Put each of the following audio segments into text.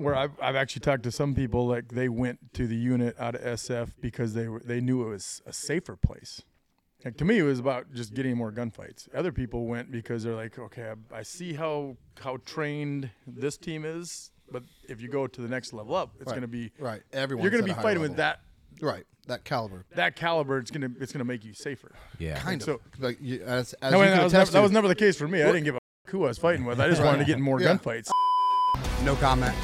where I've I've actually talked to some people like they went to the unit out of SF because they were they knew it was a safer place. Like to me, it was about just getting more gunfights. Other people went because they're like, okay, I, I see how how trained this team is, but if you go to the next level up, it's Right. going to be Right. Everyone. you're going to be fighting with that Right. That caliber. that caliber. It's going to it's going to make you safer. Yeah. Kind So- of. Like you, as as No, you that, was never, that was never the case for me. I didn't give a f- who I was fighting with. I just wanted to get in more Yeah. gunfights. no comment.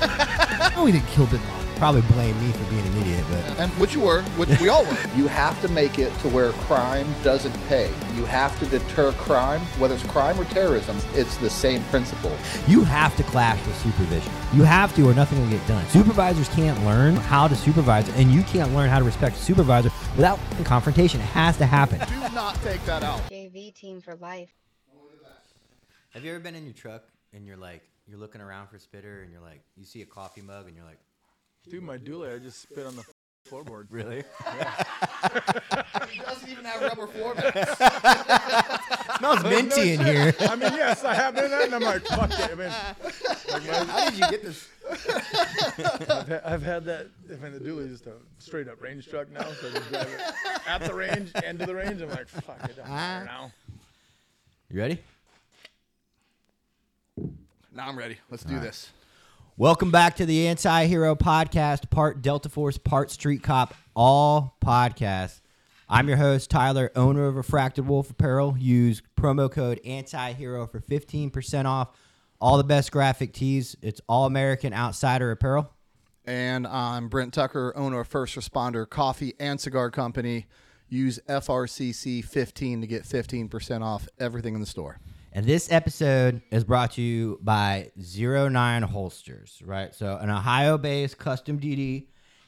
Oh, we didn't kill Bin Laden. Probably blame me for being an idiot, but And which you were, which we all were. You have to make it to where crime doesn't pay. You have to deter crime, whether it's crime or terrorism. It's the same principle. you have to clash with supervision. You have to, or nothing will get done. Supervisors can't learn how to supervise, and you can't learn how to respect a supervisor without confrontation. It has to happen. Do not take that out. JV team for life. Have you ever been in your truck and you're like, you're looking around for spitter and you're like, you see a coffee mug and you're like, Dude, my dually, I just spit on the floorboard. really? Yeah. He doesn't even have rubber floor mats. smells minty in here. I mean, yes, I have been that, and I'm like, fuck it. I mean, like my, How did you get this? I've, ha- I've had that. I mean, the dually is just a straight up range truck now, so I just drive it at the range, end of the range. I'm like, fuck it, don't uh-huh. matter now. You ready? Now I'm ready. Let's do this. Welcome back to the Anti Hero Podcast, part Delta Force, part Street Cop, all podcasts. I'm your host, Tyler, owner of Refracted Wolf Apparel. Use promo code Anti Hero for 15% off all the best graphic tees. It's all American Outsider Apparel. And I'm Brent Tucker, owner of First Responder Coffee and Cigar Company. Use FRCC 15 to get 15% off everything in the store. And this episode is brought to you by Zero Nine Holsters, right? So, an Ohio based custom DD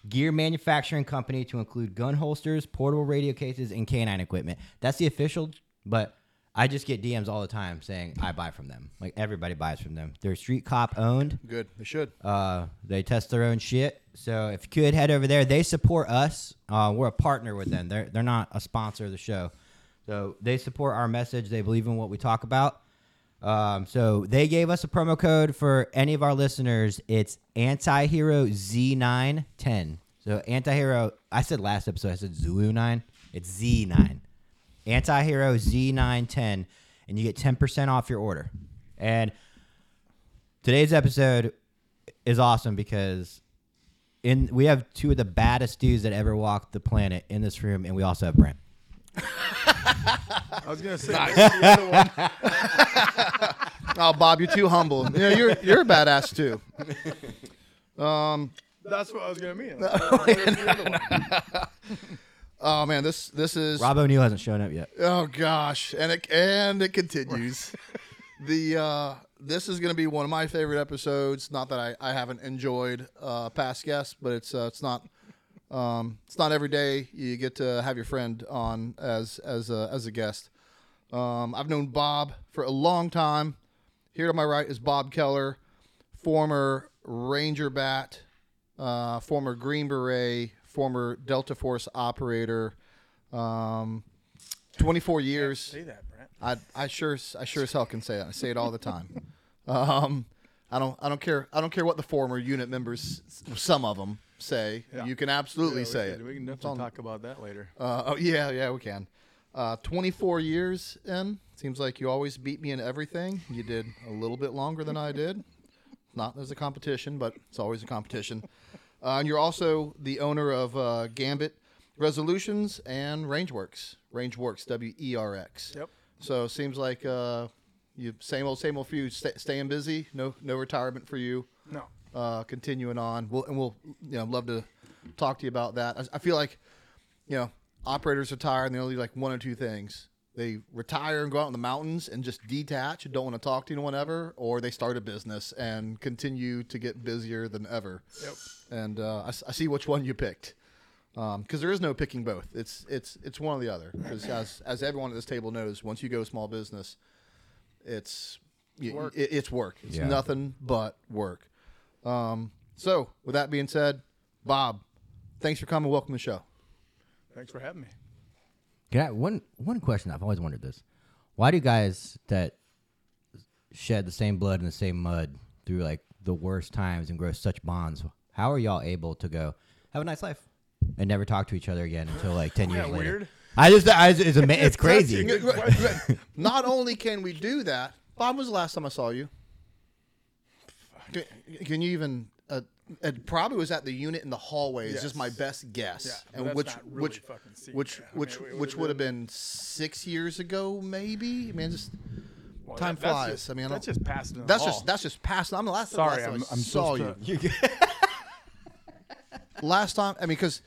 gear manufacturing company to include gun holsters, portable radio cases, and canine equipment. That's the official, but I just get DMs all the time saying I buy from them. Like everybody buys from them. They're street cop owned. Good. They should. Uh, they test their own shit. So if you could head over there, they support us. Uh, we're a partner with them. They're they're not a sponsor of the show. So they support our message. They believe in what we talk about. Um, so they gave us a promo code for any of our listeners. It's antihero Z910. So antihero. I said last episode. I said Zulu nine. It's Z9. Antihero Z910, and you get 10% off your order. And today's episode is awesome because in we have two of the baddest dudes that ever walked the planet in this room, and we also have Brent. I was gonna say the other one. Oh, Bob, you're too humble. Yeah, you're you're a badass too. That's what I was gonna mean. Oh man, this this is Rob O'Neill hasn't shown up yet. Oh gosh, and it and it continues. the uh, this is going to be one of my favorite episodes. Not that I, I haven't enjoyed uh, past guests, but it's uh, it's not um, it's not every day you get to have your friend on as as a, as a guest. Um, I've known Bob for a long time. Here to my right is Bob Keller, former Ranger Bat, uh, former Green Beret, former Delta Force operator. Um, 24 years. Say that, Brent. I I sure I sure as hell can say that. I say it all the time. Um, I don't I don't care I don't care what the former unit members some of them say. Yeah. You can absolutely Yeah, say can- it. We can definitely on- talk about that later. uh, oh yeah yeah we can. Uh, 24 years in. Seems like you always beat me in everything. You did a little bit longer than I did. Not as a competition, but it's always a competition. Uh, and you're also the owner of uh, Gamut Resolutions and Rangewerx. Rangewerx, W E R X. Yep. So it seems like uh, you same old same old for you. Stay, staying busy. No no retirement for you. No. Uh, continuing on. We'll and we'll you know love to talk to you about that. I, I feel like you know operators retire and they only do like one or two things. They retire and go out in the mountains and just detach and don't want to talk to anyone ever, or they start a business and continue to get busier than ever. Yep. And uh, I, s- I see which one you picked because there is no picking both. It's it's it's one or the other. Because as as everyone at this table knows, once you go small business, it's you, work. It, it's work. It's Yeah. nothing but work. Um, so with that being said, Bob, thanks for coming. Welcome to the show. Thanks for having me. Can I, one one question I've always wondered this: Why do guys that shed the same blood and the same mud through like the worst times and grow such bonds. How are y'all able to go have a nice life and never talk to each other again until like ten years that later? weird? I just, I, it's, ama- it's crazy. Not only can we do that, Bob, when was the last time I saw you? Can, can you even? Uh, it probably was at the unit in the hallway. Is just my best guess. Yeah, and which really which fucking secret. which I mean, which which would have been six years ago, maybe. I mean, just Well, time that- flies. just- I mean, I that's just passing. that's hall. just that's just past. I'm the last. Sorry, last time I'm, I'm saw you. to. Last time, I mean, because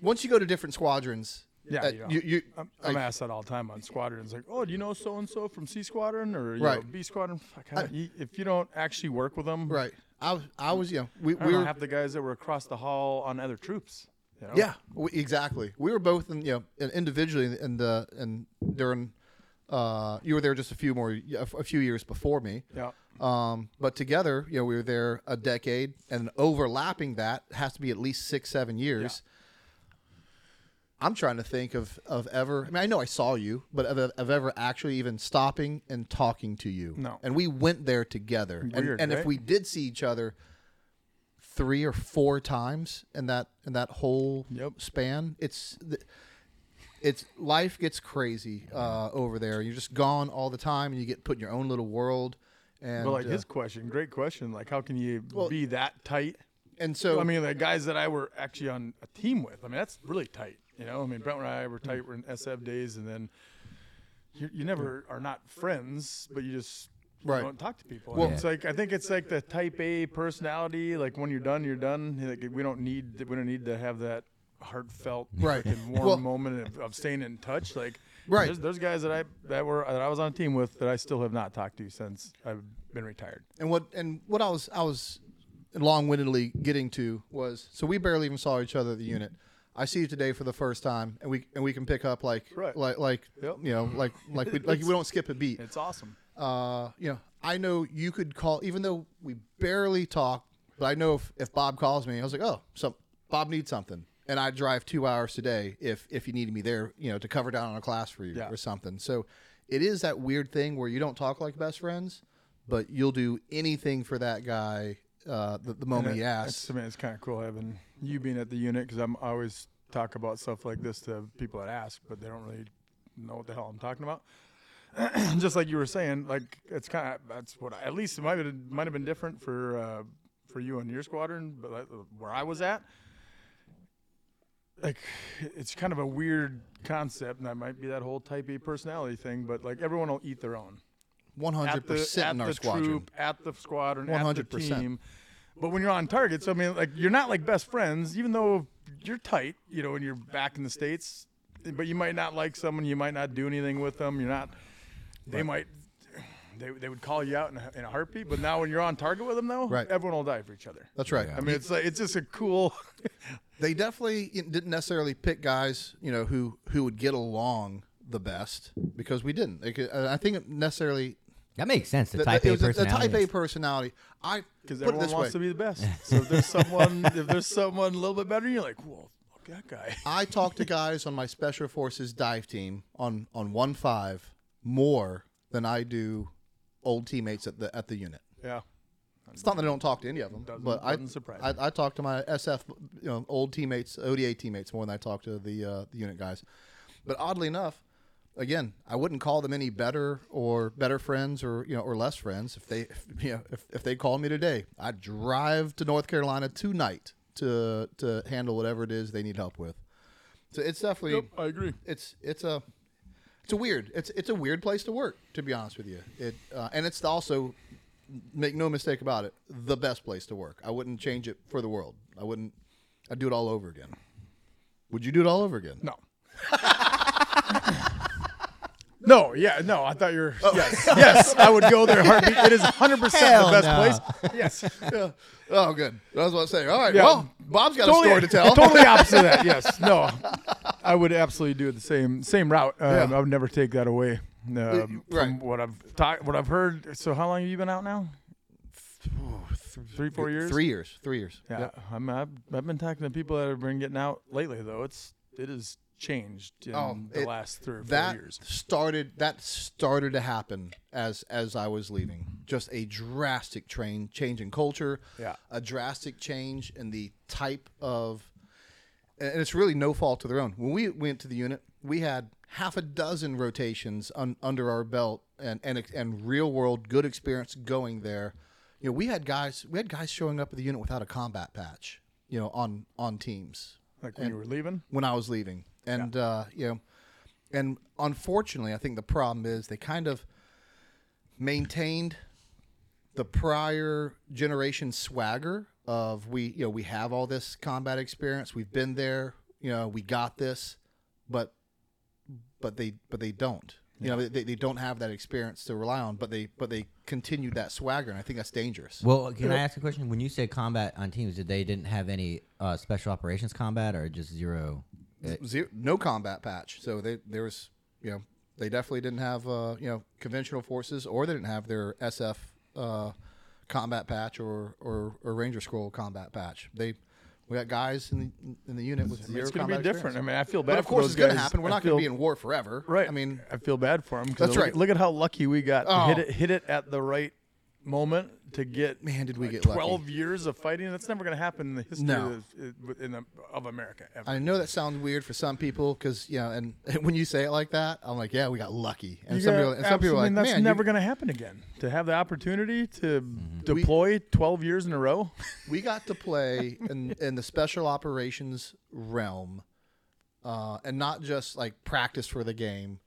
once you go to different squadrons, Yeah, uh, you, know, you, you I'm, I'm asked that all the time on squadrons. Like, oh, do you know so and so from C Squadron or you Right. know, B Squadron? How- you- if you don't actually work with them, right. I was I was you know we, I we were half the guys that were across the hall on other troops. you know? Yeah, we, exactly. We were both in, you know, individually, and uh, and during, uh, you were there just a few more, a few years before me. yeah. Um, but together, you know, we were there a decade, and overlapping that has to be at least six, seven years. I'm trying to think of of ever. I mean, I know I saw you, but of, of ever actually even stopping and talking to you. No. And we went there together. And- Weird, and if right? we did see each other three or four times in that in that whole Yep. span, it's it's life gets crazy uh, over there. You're just gone all the time, and you get put in your own little world. And But like uh, his question, great question. Like, how can you Well- be that tight? and so I mean, the guys that I were actually on a team with. I mean, that's really tight. You know, I mean, Brent and I were tight. We're in SF days, and then you, you never are not friends, but you just Right. don't talk to people. Well- Well, it's like I think it's like the Type A personality. Like when you're done, you're done. Like we don't need we don't need to have that heartfelt, Right. fucking warm Well- moment of, of staying in touch. Like Right. there's, there's guys that I that were that I was on a team with that I still have not talked to since I've been retired. and what and what I was I was long-windedly getting to was so we barely even saw each other at the unit. I see you today for the first time, and we and we can pick up like Right. like like Yep. you know like like we, like we don't skip a beat. It's awesome. Uh, you know, I know you could call even though we barely talk, but I know if, if Bob calls me, I was like, oh, so Bob needs something, and I drive two hours today if if you needed me there, you know, to cover down on a class for you Yeah. or something. So it is that weird thing where you don't talk like best friends, but you'll do anything for that guy uh, the, the moment And he asks. I mean, it's kind of cool having you being at the unit because I'm I always talk about stuff like this to people that ask, but they don't really know what the hell I'm talking about. Just like you were saying, like it's kind of that's what I, at least it might have might have been different for uh, for you and your squadron, but like, where I was at, like it's kind of a weird concept, and that might be that whole Type A personality thing. But like everyone will eat their own One hundred percent at in our the squadron. troop, at the squadron, at the 100%. team. But when you're on target, so I mean, like you're not like best friends, even though you're tight, you know, when you're back in the states. But you might not like someone, you might not do anything with them. You're not. They might. They, they would call you out in a, in a heartbeat, but now when you're on target with them, though, Right. everyone will die for each other. That's right. I mean, it's like it's just a cool. they definitely didn't necessarily pick guys, you know, who who would get along the best because we didn't. They could, I think it necessarily That makes sense. The the, type it A was a- the personality. type A personality. I because everyone this wants way: to be the best. So if there's someone, if there's someone a little bit better, you're like, whoa, look at that guy. I talk to guys on my special forces dive team on on one five more than I do old teammates at the at the unit. Yeah, It's not that I don't talk to any of them, Doesn't- but I, doesn't surprise I I talk to my SF, you know, old teammates, ODA teammates more than I talk to the uh, the unit guys. But oddly enough, again, I wouldn't call them any better or better friends or you know or less friends if they if, you know if, if they called me today. I'd drive to North Carolina tonight to to handle whatever it is they need help with. So it's definitely yep, I agree. it's it's a it's a weird it's it's a weird place to work to be honest with you it uh, and it's also make no mistake about it the best place to work i wouldn't change it for the world i wouldn't i'd do it all over again would you do it all over again No. no, yeah, no. I thought you were. Oh. Yes, yes. I would go there. Heartbeat. It is 100 percent the best no. place. Yes. yeah. oh good i was about to say all right Yeah. well bob's got a story to tell Totally opposite of that. Yes. No. I would absolutely do it the same same route. Um, Yeah. I would never take that away. Um, right. From what I've talked, what I've heard. So how long have you been out now? Three, four years. three years three years Yeah, Yep. I'm, I've, I've been talking to people that have been getting out lately, though. It's it is changed in Oh, the it- last three or four that years. started that started to happen as as I was leaving. Just a drastic train change in culture. Yeah. A drastic change in the type of and it's really no fault of their own. When we went to the unit, we had half a dozen rotations un, under our belt and, and and real world good experience going there. You know, we had guys we had guys showing up at the unit without a combat patch, you know, on on teams Like when you were leaving. when I was leaving. And uh, you know, and unfortunately, I think the problem is they kind of maintained the prior generation swagger of we you know we have all this combat experience, we've been there, you know, we got this, but but they but they don't. You know, they, they don't have that experience to rely on, but they but they continued that swagger, and I think that's dangerous. Well, can I ask a question? When you say combat on teams, did they didn't have any uh, special operations combat or just zero? Zero, no combat patch. So they there was you know they definitely didn't have uh, you know conventional forces or they didn't have their SF uh, combat patch or, or or Ranger Scroll combat patch. They we got guys in the in the unit with zero It's going to be combat different. I mean, I feel bad. But of for course, those it's going to guys. happen. We're I not going to be in war forever, Right. I mean, I feel bad for them. That's look, right. Look at how lucky we got. Oh. Hit it, hit it at the right moment to get. Man, did we uh, get lucky. twelve years of fighting? That's never going to happen in the history No. of, in the, of America. Ever. I know that sounds weird for some people because you know, and when you say it like that, I'm like, yeah, we got lucky. And some got- people, and some people are like, that's man, never going to happen again. To have the opportunity to Mm-hmm. We- deploy twelve years in a row. we got to play in in the special operations realm, uh, and not just like practice for the game.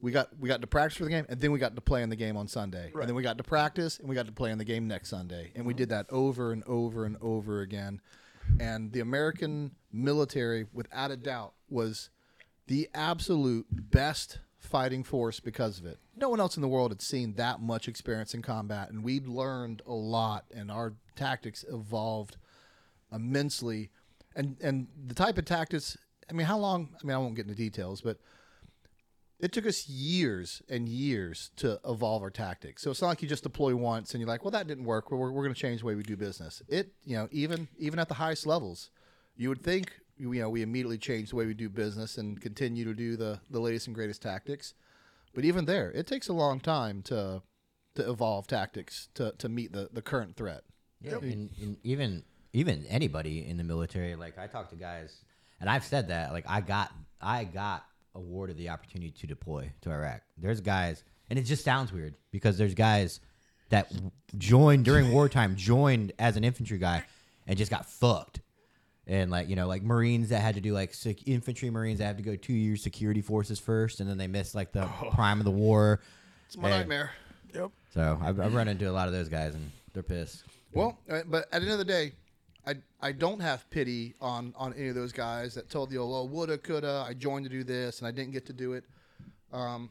We got we got to practice for the game, and then we got to play in the game on Sunday, and then we got to practice, and we got to play in the game next Sunday, and we did that over and over and over again. And the American military, without a doubt, was the absolute best fighting force because of it. No one else in the world had seen that much experience in combat, and we'd learned a lot, and our tactics evolved immensely. And and the type of tactics, I mean, how long? I mean, I won't get into details, but it took us years and years to evolve our tactics. So it's not like you just deploy once and you're like, well, that didn't work. We're, we're going to change the way we do business. It, you know, even even at the highest levels, you would think, you know, we immediately change the way we do business and continue to do the the latest and greatest tactics. But even there, it takes a long time to to evolve tactics to, to meet the, the current threat. Yeah, and, and even even anybody in the military, like I talk to guys, and I've said that, like I got I got awarded the opportunity to deploy to Iraq. There's guys, and it just sounds weird because there's guys that joined during wartime, joined as an infantry guy, and just got fucked. And like you know, like Marines that had to do like sec- infantry Marines that have to go two years security forces first, and then they missed like the prime of the war. It's my And- nightmare. Yep. So I've, I've run into a lot of those guys, and they're pissed. Well, uh, but at the end of the day, I I don't have pity on on any of those guys that told you, oh, woulda, coulda, I joined to do this and I didn't get to do it. Um,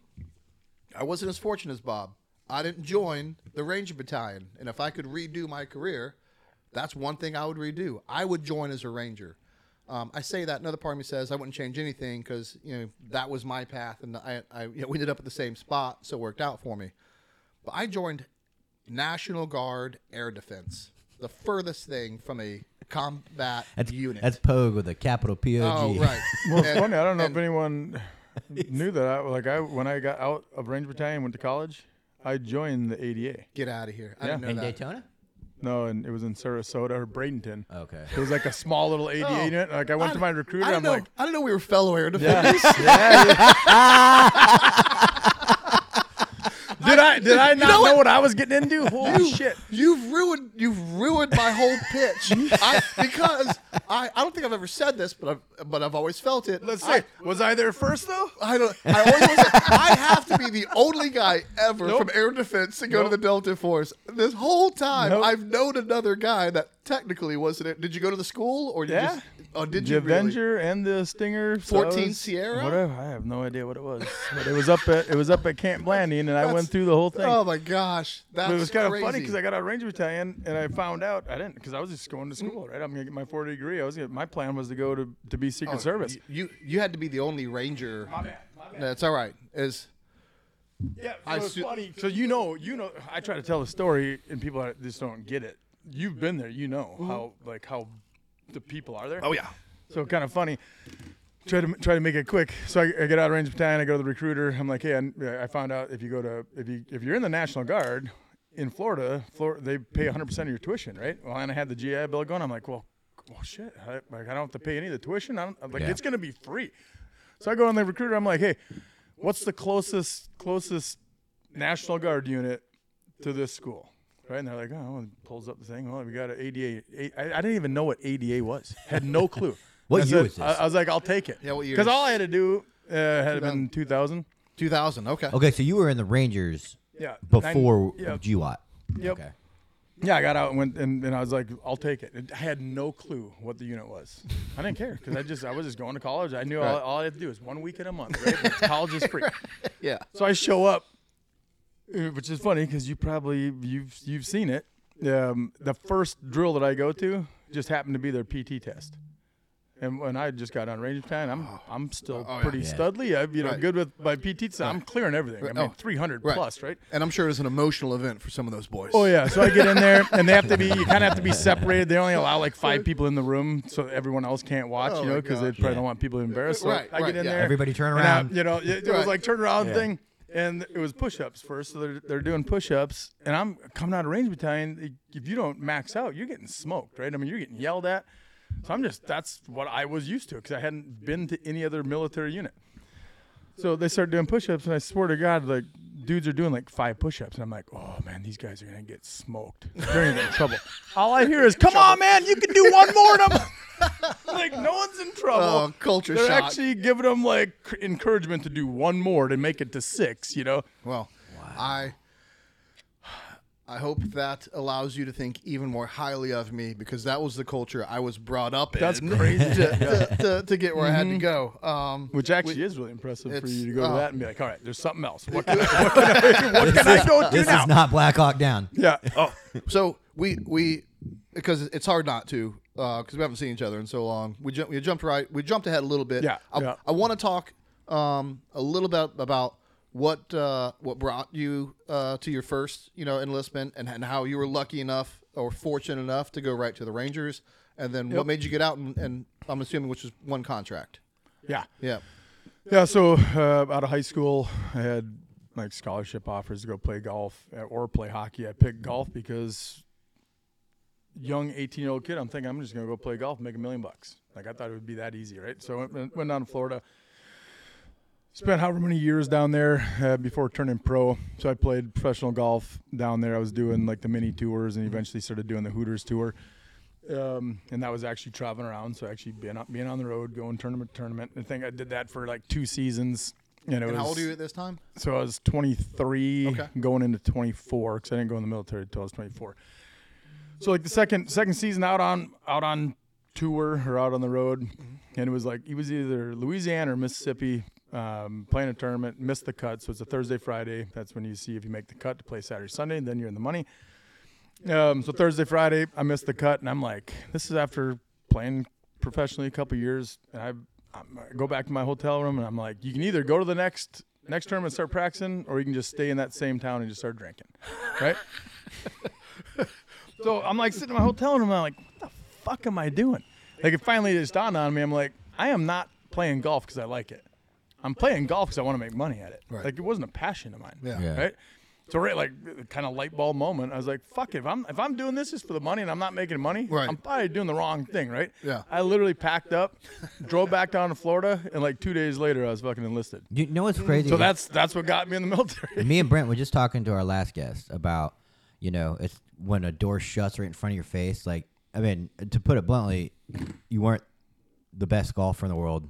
I wasn't as fortunate as Bob. I didn't join the Ranger Battalion, and if I could redo my career, that's one thing I would redo. I would join as a Ranger. Um, I say that another part of me says I wouldn't change anything because you know that was my path, and I, I you know, we ended up at the same spot, so it worked out for me. But I joined National Guard Air Defense, the furthest thing from a combat That's unit. That's Pogue with a capital P O G. oh right. Well, it's And- funny. I don't know if anyone knew that. I, like I, when I got out of Ranger Battalion, went to college, I joined the ADA. Get out of here! I Yeah. didn't know In that. Daytona? No, and it was in Sarasota or Bradenton. Okay. It was like a small little ADA Oh. unit. Like I went to my recruiter. I didn't I'm know. like, I didn't know we were fellow air defenders. yeah, yeah. did I did I not know, what? I was getting into? Holy shit! You've ruined you've ruined my whole pitch. I, because I, I don't think I've ever said this, but I've but I've always felt it. Let's I, say, was I there first though? I don't. I always say, I have to be the only guy ever Nope. from air defense to go Nope. to the Delta Force. This whole time, Nope. I've known another guy that technically wasn't. It. Did you go to the school or did you Yeah. just? Oh, did the you really? Avenger and the Stinger. so 14 was- Sierra? Whatever. I have no idea what it was, but it was up at it was up at Camp Blanding, and I went through the whole thing. Oh my gosh, that's But it was kind of funny because I got out of Ranger Battalion and I found out I didn't because I was just going to school, right? I'm gonna get my 40 degree. I was gonna, my plan was to go to, to be Secret Oh, Service. You you had to be the only ranger. My bad, my bad. That's all right. Is Yeah, I it was su- funny. So you know, you know, I try to tell a story and people just don't get it. You've been there, you know mm-hmm. how like how the people are there. oh yeah. So kind of funny. try to try to make it quick. So I, I get out of range of battalion. I go to the recruiter. I'm like, hey, I, I found out if you go to if you if you're in the National Guard in Florida, Florida they pay 100 percent of your tuition, right? Well, and I had the GI Bill going. I'm like, well, well, shit. I, like I don't have to pay any of the tuition. I don't, I'm like Yeah. it's gonna be free. So I go on the recruiter. I'm like, hey, what's the closest closest National Guard unit to this school? Right, and they're like, oh, and pulls up the thing. Well, we got an ADA. A- I, I didn't even know what ADA was. Had no clue. What I year said- was this? I, I was like, I'll take it. Yeah, what year Because all I had to do uh, had been 2000. 2000. Okay. Okay, so you were in the Rangers Yeah. before Nine- yep. GWOT. Yep. Okay. Yeah, I got out and went, and, and I was like, I'll take it. And I had no clue what the unit was. I didn't care because I just I was just going to college. I knew all, Right. all I had to do was one week in a month. Right? College is free. Yeah. So I show up, which is funny because you probably you've you've seen it. Um, the first drill that I go to just happened to be their PT test. And when I just got on range time, I'm I'm still Oh, yeah. pretty Yeah. studly. I'm you know Right. good with my PT. So I'm clearing everything. I mean, Oh, 300 right. plus, right? And I'm sure it's an emotional event for some of those boys. Oh yeah, so I get in there, and they have to be. You kind of have to be separated. They only allow like five people in the room, so everyone else can't watch. Oh, you know, because they probably Yeah. don't want people embarrassed. So Right, I right, get in yeah. there. Everybody turn and I- around. you know, it, it Right. was like turn around Yeah. thing, and it was push-ups first. So they're they're doing push-ups, and I'm coming out of Ranger Battalion. If you don't max out, you're getting smoked, right? I mean, you're getting yelled at. So I'm just that's what I was used to because I hadn't been to any other military unit. So they start doing push-ups, and I swear to God, like dudes are doing like five push-ups, and I'm like, oh man, these guys are gonna get smoked. They're gonna get in trouble. All I hear is, "Come on, man, you can do one more." And I'm like, no one's in trouble. Oh, culture They're shock. actually giving them like c- encouragement to do one more to make it to six. You know? Well, I I hope that allows you to think even more highly of me because that was the culture I was brought up That's in. That's crazy. to, to, to, to get where I had to go. Um, Which actually is really impressive for you to go to oh. that and be like, all right, there's something else. What can I, what can I, what can I go do This now? is not Black Hawk Down. yeah. Oh, so we we because it's hard not to because we haven't seen each other in so long. We jumped we jumped right we jumped ahead a little bit. Yeah, I, yeah. I want to talk um, a little bit about what uh, what brought you uh, to your first you know enlistment and, and how you were lucky enough or fortunate enough to go right to the Rangers and then what made you get out and, and I'm assuming which was one contract. yeah. Yeah. Yeah, so uh, out of high school, I had like scholarship offers to go play golf uh, or play hockey. I picked golf because young 18 year old kid, I'm thinking I'm just gonna go play golf and make a million bucks. Like I thought it would be that easy, right? So I went, went down to Florida. Spent however many years down there uh, before turning pro. So I played professional golf down there. I was doing like the mini tours and eventually started doing the Hooters tour. Um, and that was actually traveling around. So actually being on, being on the road, going tournament tournament. I think I did that for like two seasons. And it And was how old are you at this time? so I was 23, Okay. going into 24 because I didn't go in the military until I was 24. So like the second second season out on out on tour or out on the road, and it was like it was either Louisiana or Mississippi um, playing a tournament, missed the cut. So it's a Thursday Friday. That's when you see if you make the cut to play Saturday Sunday, then you're in the money. Um, so Thursday Friday, I missed the cut, and I'm like, this is after playing professionally a couple years, and I, I go back to my hotel room, and I'm like, you can either go to the next next tournament and start practicing, or you can just stay in that same town and just start drinking, right? so I'm like sitting in my hotel room, and I'm like, what the fuck am I doing? Like it finally just dawned on me. I'm like, I am not playing golf because I like it. I'm playing golf because I want to make money at it. Right. Like it wasn't a passion of mine. Yeah. Yeah. Right. So right, like kind of light bulb moment. I was like, "Fuck it! If I'm if I'm doing this just for the money and I'm not making money, Right. I'm probably doing the wrong thing, right?" Yeah. I literally packed up, drove back down to Florida, and like two days later, I was fucking enlisted. You know what's crazy? So that's that's what got me in the military. me and Brent were just talking to our last guest about, you know, it's when a door shuts right in front of your face. Like, I mean, to put it bluntly, you weren't the best golfer in the world,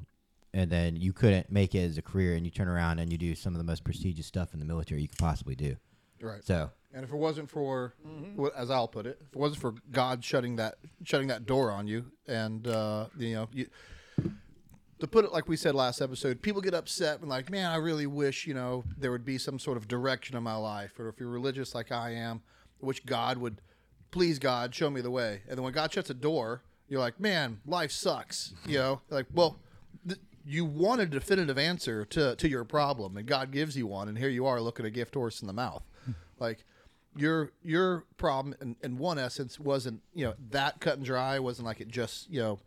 and then you couldn't make it as a career, and you turn around and you do some of the most prestigious stuff in the military you could possibly do. Right. So, And if it wasn't for, wh- as I'll put it, if it wasn't for God shutting that shutting that door on you, and uh, you know, you, to put it like we said last episode, people get upset and like, man, I really wish you know there would be some sort of direction in my life, or if you're religious like I am, which God would, please God, show me the way. And then when God shuts a door, you're like, man, life sucks. You know, like, well. Th- you want a definitive answer to, to your problem, and God gives you one, and here you are looking a gift horse in the mouth. Hmm. like your your problem in, in one essence wasn't you know that cut and dry wasn't like it just you know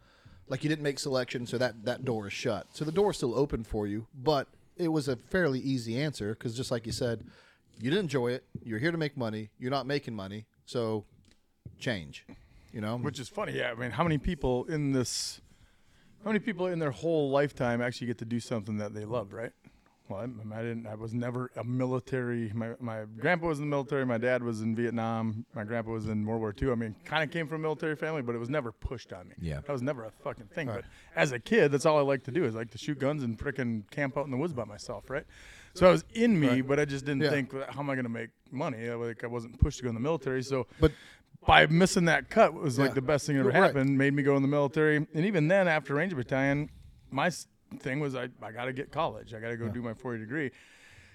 like you didn't make selection, so that that door is shut. So the door is still open for you, but it was a fairly easy answer because just like you said, you didn't enjoy it. You're here to make money. You're not making money, so change. You know, Which is funny. Yeah. I mean, how many people in this, how many people in their whole lifetime actually get to do something that they love, right? Well, I, I didn't. I was never a military. My my grandpa was in the military. My dad was in Vietnam. My grandpa was in World War II. I mean, kind of came from a military family, but it was never pushed on me. Yeah. that was never a fucking thing. But as a kid, that's all I like to do is like to shoot guns and frickin' camp out in the woods by myself, right? So I was in me, but I just didn't Yeah. think, how am I going to make money? Like I wasn't pushed to go in the military. So, But- by missing that cut was like Yeah. the best thing that ever Right. happened. Made me go in the military, and even then, after Ranger Battalion, my thing was I, I got to get college. I got to go do my four year degree.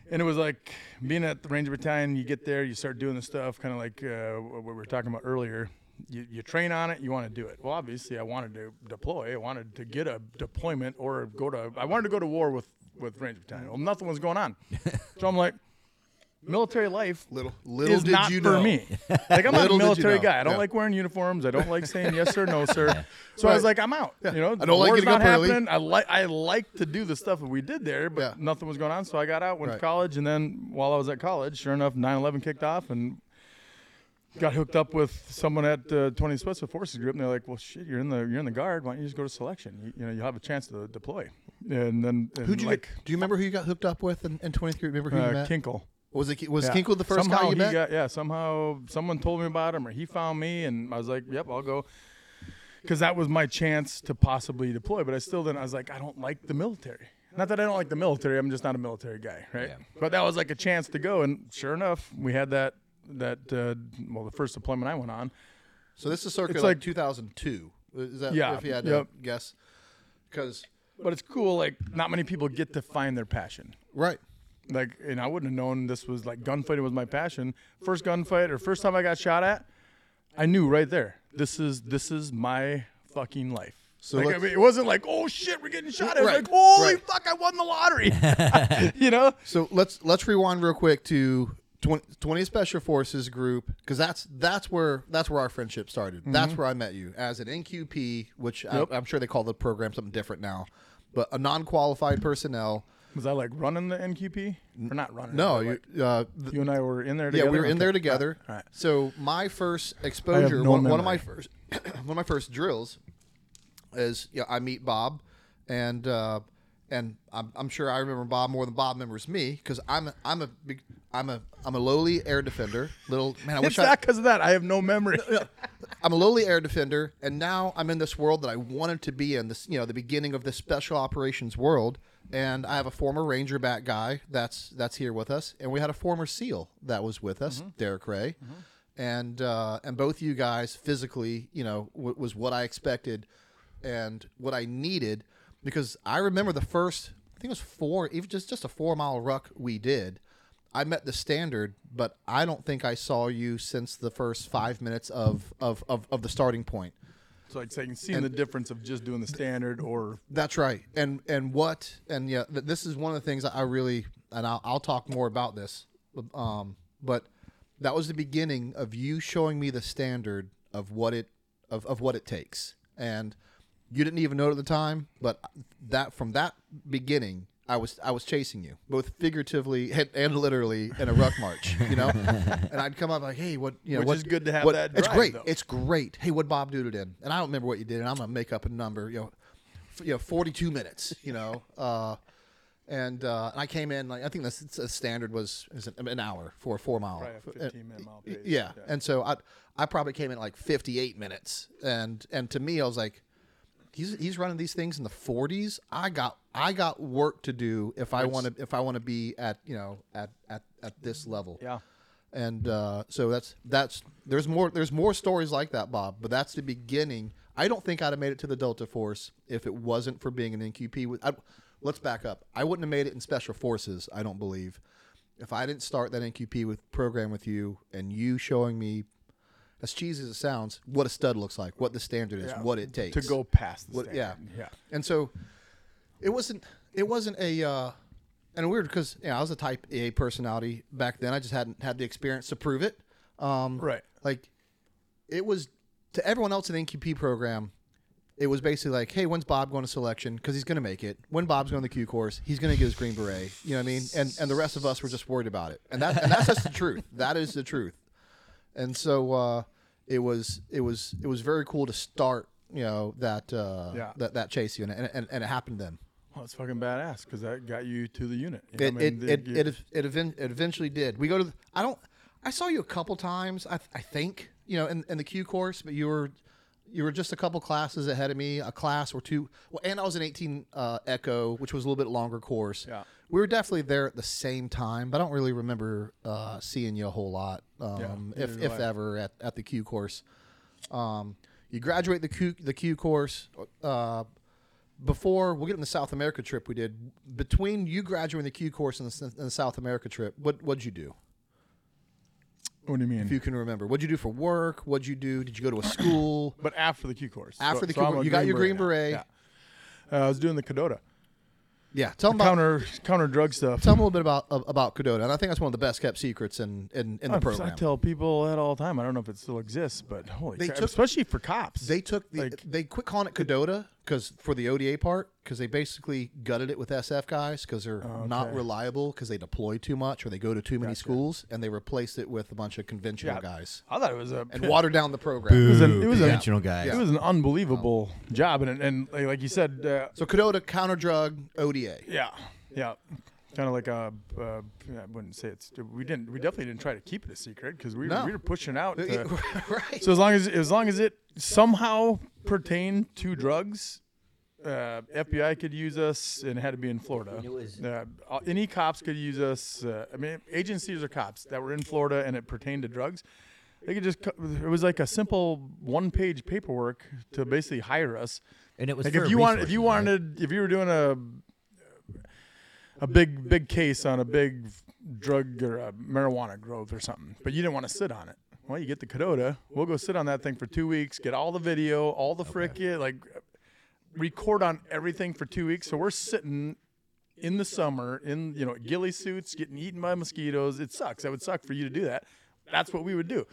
And it was like being at the Ranger Battalion. You get there, you start doing the stuff, kind of like uh, what we were talking about earlier. You, you train on it, you want to do it. Well, obviously, I wanted to deploy. I wanted to get a deployment or go to. I wanted to go to war with with Ranger Battalion. Well, nothing was going on, so I'm like, military life little little is did not you for know. me. Like I'm not Little a did you military know. guy. I don't Yeah. like wearing uniforms. I don't like saying yes sir, no sir. So I was like, I'm out. You know, I don't like war's getting not up early. happening. I like I like to do the stuff that we did there, but Yeah. nothing was going on. So I got out, went Right. to college, and then while I was at college, sure enough, 9/11 kicked off and. Got hooked up with someone at uh, 20 Special Forces Group, and they're like, "Well, shit, you're in the you're in the guard. Why don't you just go to selection? You, you know, you'll have a chance to deploy." And then, and Who'd you like get, do you remember who you got hooked up with in, in 23? Remember who you uh, met? Kinkle? Was it was Yeah. Kinkle the first somehow guy you met? Got, yeah, somehow someone told me about him, or he found me, and I was like, "Yep, I'll go," because that was my chance to possibly deploy. But I still didn't. I was like, I don't like the military. Not that I don't like the military. I'm just not a military guy, right? Yeah. But that was like a chance to go, and sure enough, we had that that uh, well, the first deployment I went on. So this is circa It's like, like- 2002. Is that Yeah, if you had yep. to guess? Because But it's cool. Like not many people get to find their passion. right, like and I wouldn't have known this was like gunfighting was my passion. First gunfight or first time I got shot at, I knew right there. This is this is my fucking life. So like, I mean, it wasn't like, oh shit, we're getting shot. It was Right, like, holy right. fuck, I won the lottery. you know? So let's let's rewind real quick to 20, 20 Special Forces group because that's that's where that's where our friendship started. That's where I met you as an NQP, which Mm-hmm. Yep. I, I'm sure they call the program something different now, but a non-qualified personnel. Was I like running the NQP? Or not running? No, you, like, uh, th- you and I were in there yeah, we were in Okay. there together. All right. So my first exposure, no one, one of my first, one of my first drills, is you know, I meet Bob, and uh, and I'm, I'm sure I remember Bob more than Bob remembers me because I'm a, I'm a big I'm a I'm a lowly air defender. Little man, I It's wish I, not because of that. I have no memory. I'm a lowly air defender, and now I'm in this world that I wanted to be in. This, you know, the beginning of this special operations world. And I have a former Ranger back guy that's that's here with us, and we had a former SEAL that was with us, Derek Ray, and uh, and both you guys physically, you know, w- was what I expected and what I needed. Because I remember the first, I think it was four, even just just a four mile ruck we did. I met the standard, but I don't think I saw you since the first five minutes of of, of, of the starting point. So like saying, seeing the difference of just doing the standard or That's right. And and what and yeah, this is one of the things I really and I'll, I'll talk more about this. Um, but that was the beginning of you showing me the standard of what it of, of what it takes. And you didn't even know it at the time, but that from that beginning, I was I was chasing you, both figuratively and, and literally in a ruck march, you know. and I'd come up like, "Hey, what you know?" Which what, is good to have what- that It's great. though. It's great. Hey, what Bob do in? And I don't remember what you did, and I'm gonna make up a number. You know, f- you know, 42 minutes. You know, uh, and uh, and I came in like I think the, s- the standard was is an, an hour for a four mile. Probably a 15 minute mile pace. Yeah. Yeah. and so I I probably came in like 58 minutes, and and to me I was like, he's he's running these things in the 40s. I got I got work to do if I want to if I want to be at you know at at at this level. yeah. And uh, so that's that's there's more there's more stories like that, Bob. But that's the beginning. I don't think I'd have made it to the Delta Force if it wasn't for being an NQP. With I, let's back up. I wouldn't have made it in Special Forces. I don't believe if I didn't start that NQP with program with you and you showing me, as cheesy as it sounds, what a stud looks like, what the standard is, Yeah. what it takes To go past the what, yeah. Yeah. And so it wasn't it wasn't a uh, and weird because you know, I was a Type A personality back then. I just hadn't had the experience to prove it. Um, Right. Like it was to everyone else in the NQP program. it was basically like, hey, when's Bob going to selection? Because he's going to make it. When Bob's going to the Q course, he's going to get his green beret. You know what I mean? And and the rest of us were just worried about it. And that and that's just the truth. That is the truth. And so uh, it was it was it was very cool to start. You know that uh, Yeah. that that chase unit, and, and, and it happened then. Well, it's fucking badass because that got you to the unit. You know It I it mean? it, it, it, even- it eventually did. We go to. The, I don't. I saw you a couple times. I, I think you know in, in the Q course, but you were you were just a couple classes ahead of me, a class or two. Well, and I was in 18 uh, Echo, which was a little bit longer course. Yeah. we were definitely there at the same time, but I don't really remember uh, seeing you a whole lot, um, neither if if ever at, at the Q course. Um, you graduate the Q the Q course. Uh, before we'll get in the South America trip we did between you graduating the Q course and the, and the South America trip. What what'd you do? What do you mean? If you can remember, what'd you do for work? What'd you do? Did you go to a school? but after the Q course. After So- the so Q a course, you got your green beret. Yeah. Uh, I was doing the Cadota. Yeah, tell them about counter counter drug stuff. tell them a little bit about about Cadota, and I think that's one of the best kept secrets in in, in the I- program. I tell people that all the time. I don't know if it still exists, but holy They crap, took- especially for cops. They took the Like- they quit calling it Cadota because for the ODA part because they basically gutted it with SF guys because they're not reliable because they deploy too much or they go to too many schools and they replaced it with a bunch of conventional Yeah. guys I thought it was a and watered down the program. It was an, it was an, conventional guys. it was an unbelievable job, and and like, like you said, uh, So Cadota counter drug ODA. yeah, yeah, kind of like a. Uh, I wouldn't say it's. We didn't. We definitely didn't try to keep it a secret because we, No. we were pushing out. to- right. So as long as as long as it somehow pertained to drugs, uh, FBI could use us, and it had to be in Florida. Uh, uh, any cops could use us. Uh, I mean, agencies or cops that were in Florida and it pertained to drugs. They could just. It was like a simple one-page paperwork to basically hire us. and it was Like for if you wanted, if resources, you right? wanted, if you were doing a a big big case on a big drug or a marijuana growth or something, but you didn't want to sit on it. Well, you get the Cadota. We'll go sit on that thing for two weeks, get all the video, all the frickin' like record on everything for two weeks. So we're sitting in the summer in you know ghillie suits, getting eaten by mosquitoes. It sucks. That would suck for you to do that. That's what we would do.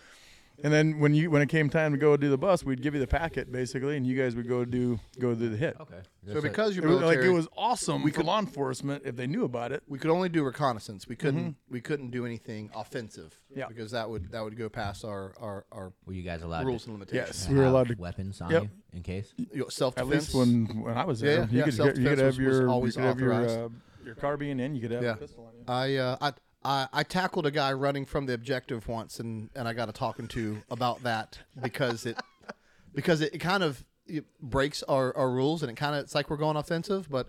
And then when you when it came time to go do the bus, we'd give you the packet basically, and you guys would go do go do the hit. Okay. So because you're was, like military, it was awesome we for law enforcement if they knew about it. we could only do reconnaissance. We couldn't we couldn't do anything offensive. Mm-hmm. Yeah. Because that would that would go past our our, our were you guys allowed rules to and limitations. Yes, have we were allowed to. weapons on Yep. you in case? Self At defense. least when when I was Yeah, there, yeah, you yeah, could get, you could self-defense have was- was your you always could have your authorized. uh, your carbine and you could have Yeah. a pistol on you. I, uh, I I I tackled a guy running from the objective once, and, and I got a talking to about that because it because it, it kind of it breaks our, our rules, and it kind of it's like we're going offensive, but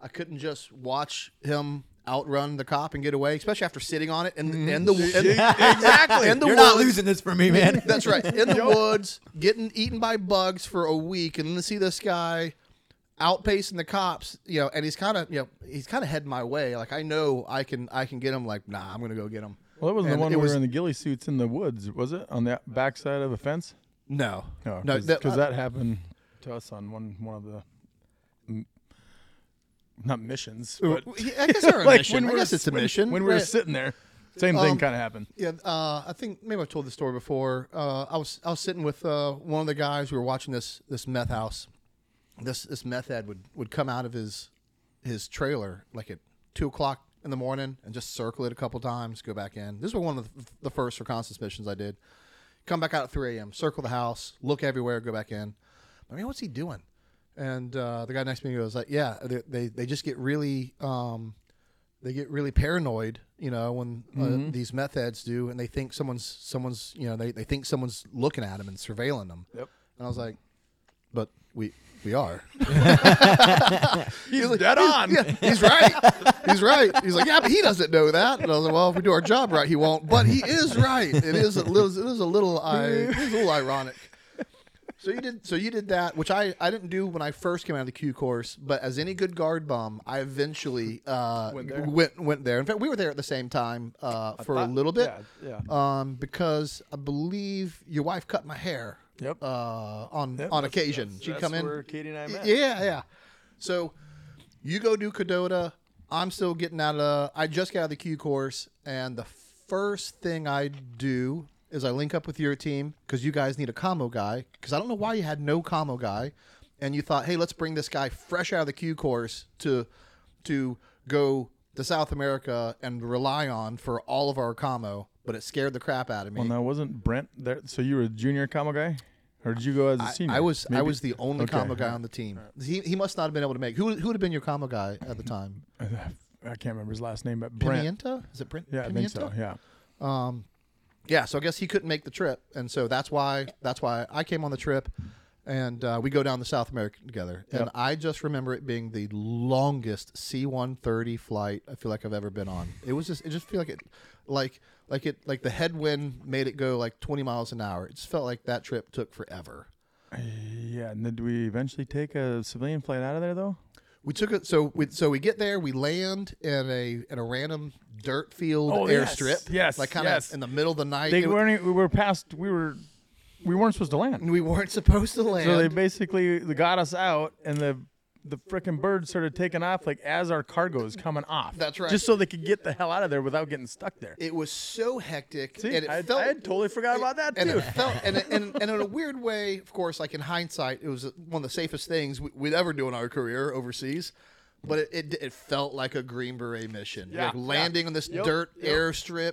I couldn't just watch him outrun the cop and get away, especially after sitting on it in, mm-hmm. in the in, exactly in the You're woods. not losing this for me, man. That's right. In the woods, getting eaten by bugs for a week, and then to see this guy outpacing the cops, you know, and he's kind of, you know, he's kind of heading my way. Like I know I can, I can get him. Like, nah, I'm gonna go get him. Well, that wasn't And the one it we was- were in the ghillie suits in the woods, was it? On the backside of a fence? No, No, no, because that- uh, that, happened to us on one one of the. m- Not missions, but I guess they're like mission. when I guess it's a when- mission. When we were Right. sitting there, same thing Um, kind of happened. Yeah, uh, I think maybe I've told the story before. Uh, I was I was sitting with uh, one of the guys. We were watching this this meth house. This this meth head would, would come out of his his trailer like at two o'clock in the morning and just circle it a couple times, go back in. This was one of the, the first reconnaissance missions I did. Come back out at three a.m., circle the house, look everywhere, go back in. I mean, what's he doing? And uh, the guy next to me goes like, "Yeah, they they, they just get really." Um, they get really paranoid, you know, when uh, these meth heads do, and they think someone's someone's, you know, they, they think someone's looking at them and surveilling them. Yep. And I was like, but we we are. He's dead on. yeah, he's right. He's right. He's like, yeah, but he doesn't know that. And I was like, well, if we do our job right, he won't. But he is right. It is a little, it is a little, I, it is a little ironic. So you did, so you did that, which I, I didn't do when I first came out of the Q course. But as any good guard bum, I eventually uh, Went there? went went there. In fact, we were there at the same time uh, for a little bit. yeah, yeah. Um, because I believe your wife cut my hair. Yep. Uh, on Yep, on occasion, that's- she'd that's come in. where Katie and I met. Yeah, yeah. So you go do Cadota. I'm still getting out of. I just got out of the Q course, and the first thing I do is I link up with your team because you guys need a commo guy. Because I don't know why you had no commo guy, and you thought, hey, let's bring this guy fresh out of the Q course to to go to South America and rely on for all of our commo, but it scared the crap out of me. Well, now wasn't Brent there? So you were a junior commo guy, or did you go as a senior? I was I was the only Okay. commo guy on the team. He, he must not have been able to make. Who who would have been your commo guy at the time? I can't remember his last name, but Brent. Pimienta? Is it Brent? Yeah, I think so. Yeah. Um, yeah. So I guess he couldn't make the trip, and so that's why that's why I came on the trip, and uh, we go down to South America together. And I just remember it being the longest C-130 flight I feel like I've ever been on. It was just it just feel like it, like like it like the headwind made it go like 20 miles an hour. It just felt like that trip took forever. Yeah, and then did we eventually take a civilian flight out of there though? We took it so we so we get there, we land in a in a random dirt field Oh, airstrip. yes, like kind of yes. in the middle of the night. They weren't. We were past. We were. We weren't supposed to land. we weren't supposed to land. So they basically got us out, and the the frickin' bird started taking off like as our cargo is coming off. That's right. Just so they could get the hell out of there without getting stuck there. it was so hectic, See, and it I, felt I had totally forgot about that and too. it felt and, and, and in a weird way, of course, like in hindsight, it was one of the safest things we- we'd ever do in our career overseas. But it, it, it felt like a Green Beret mission, Yeah, like yeah. landing on this Yep, dirt yep. airstrip.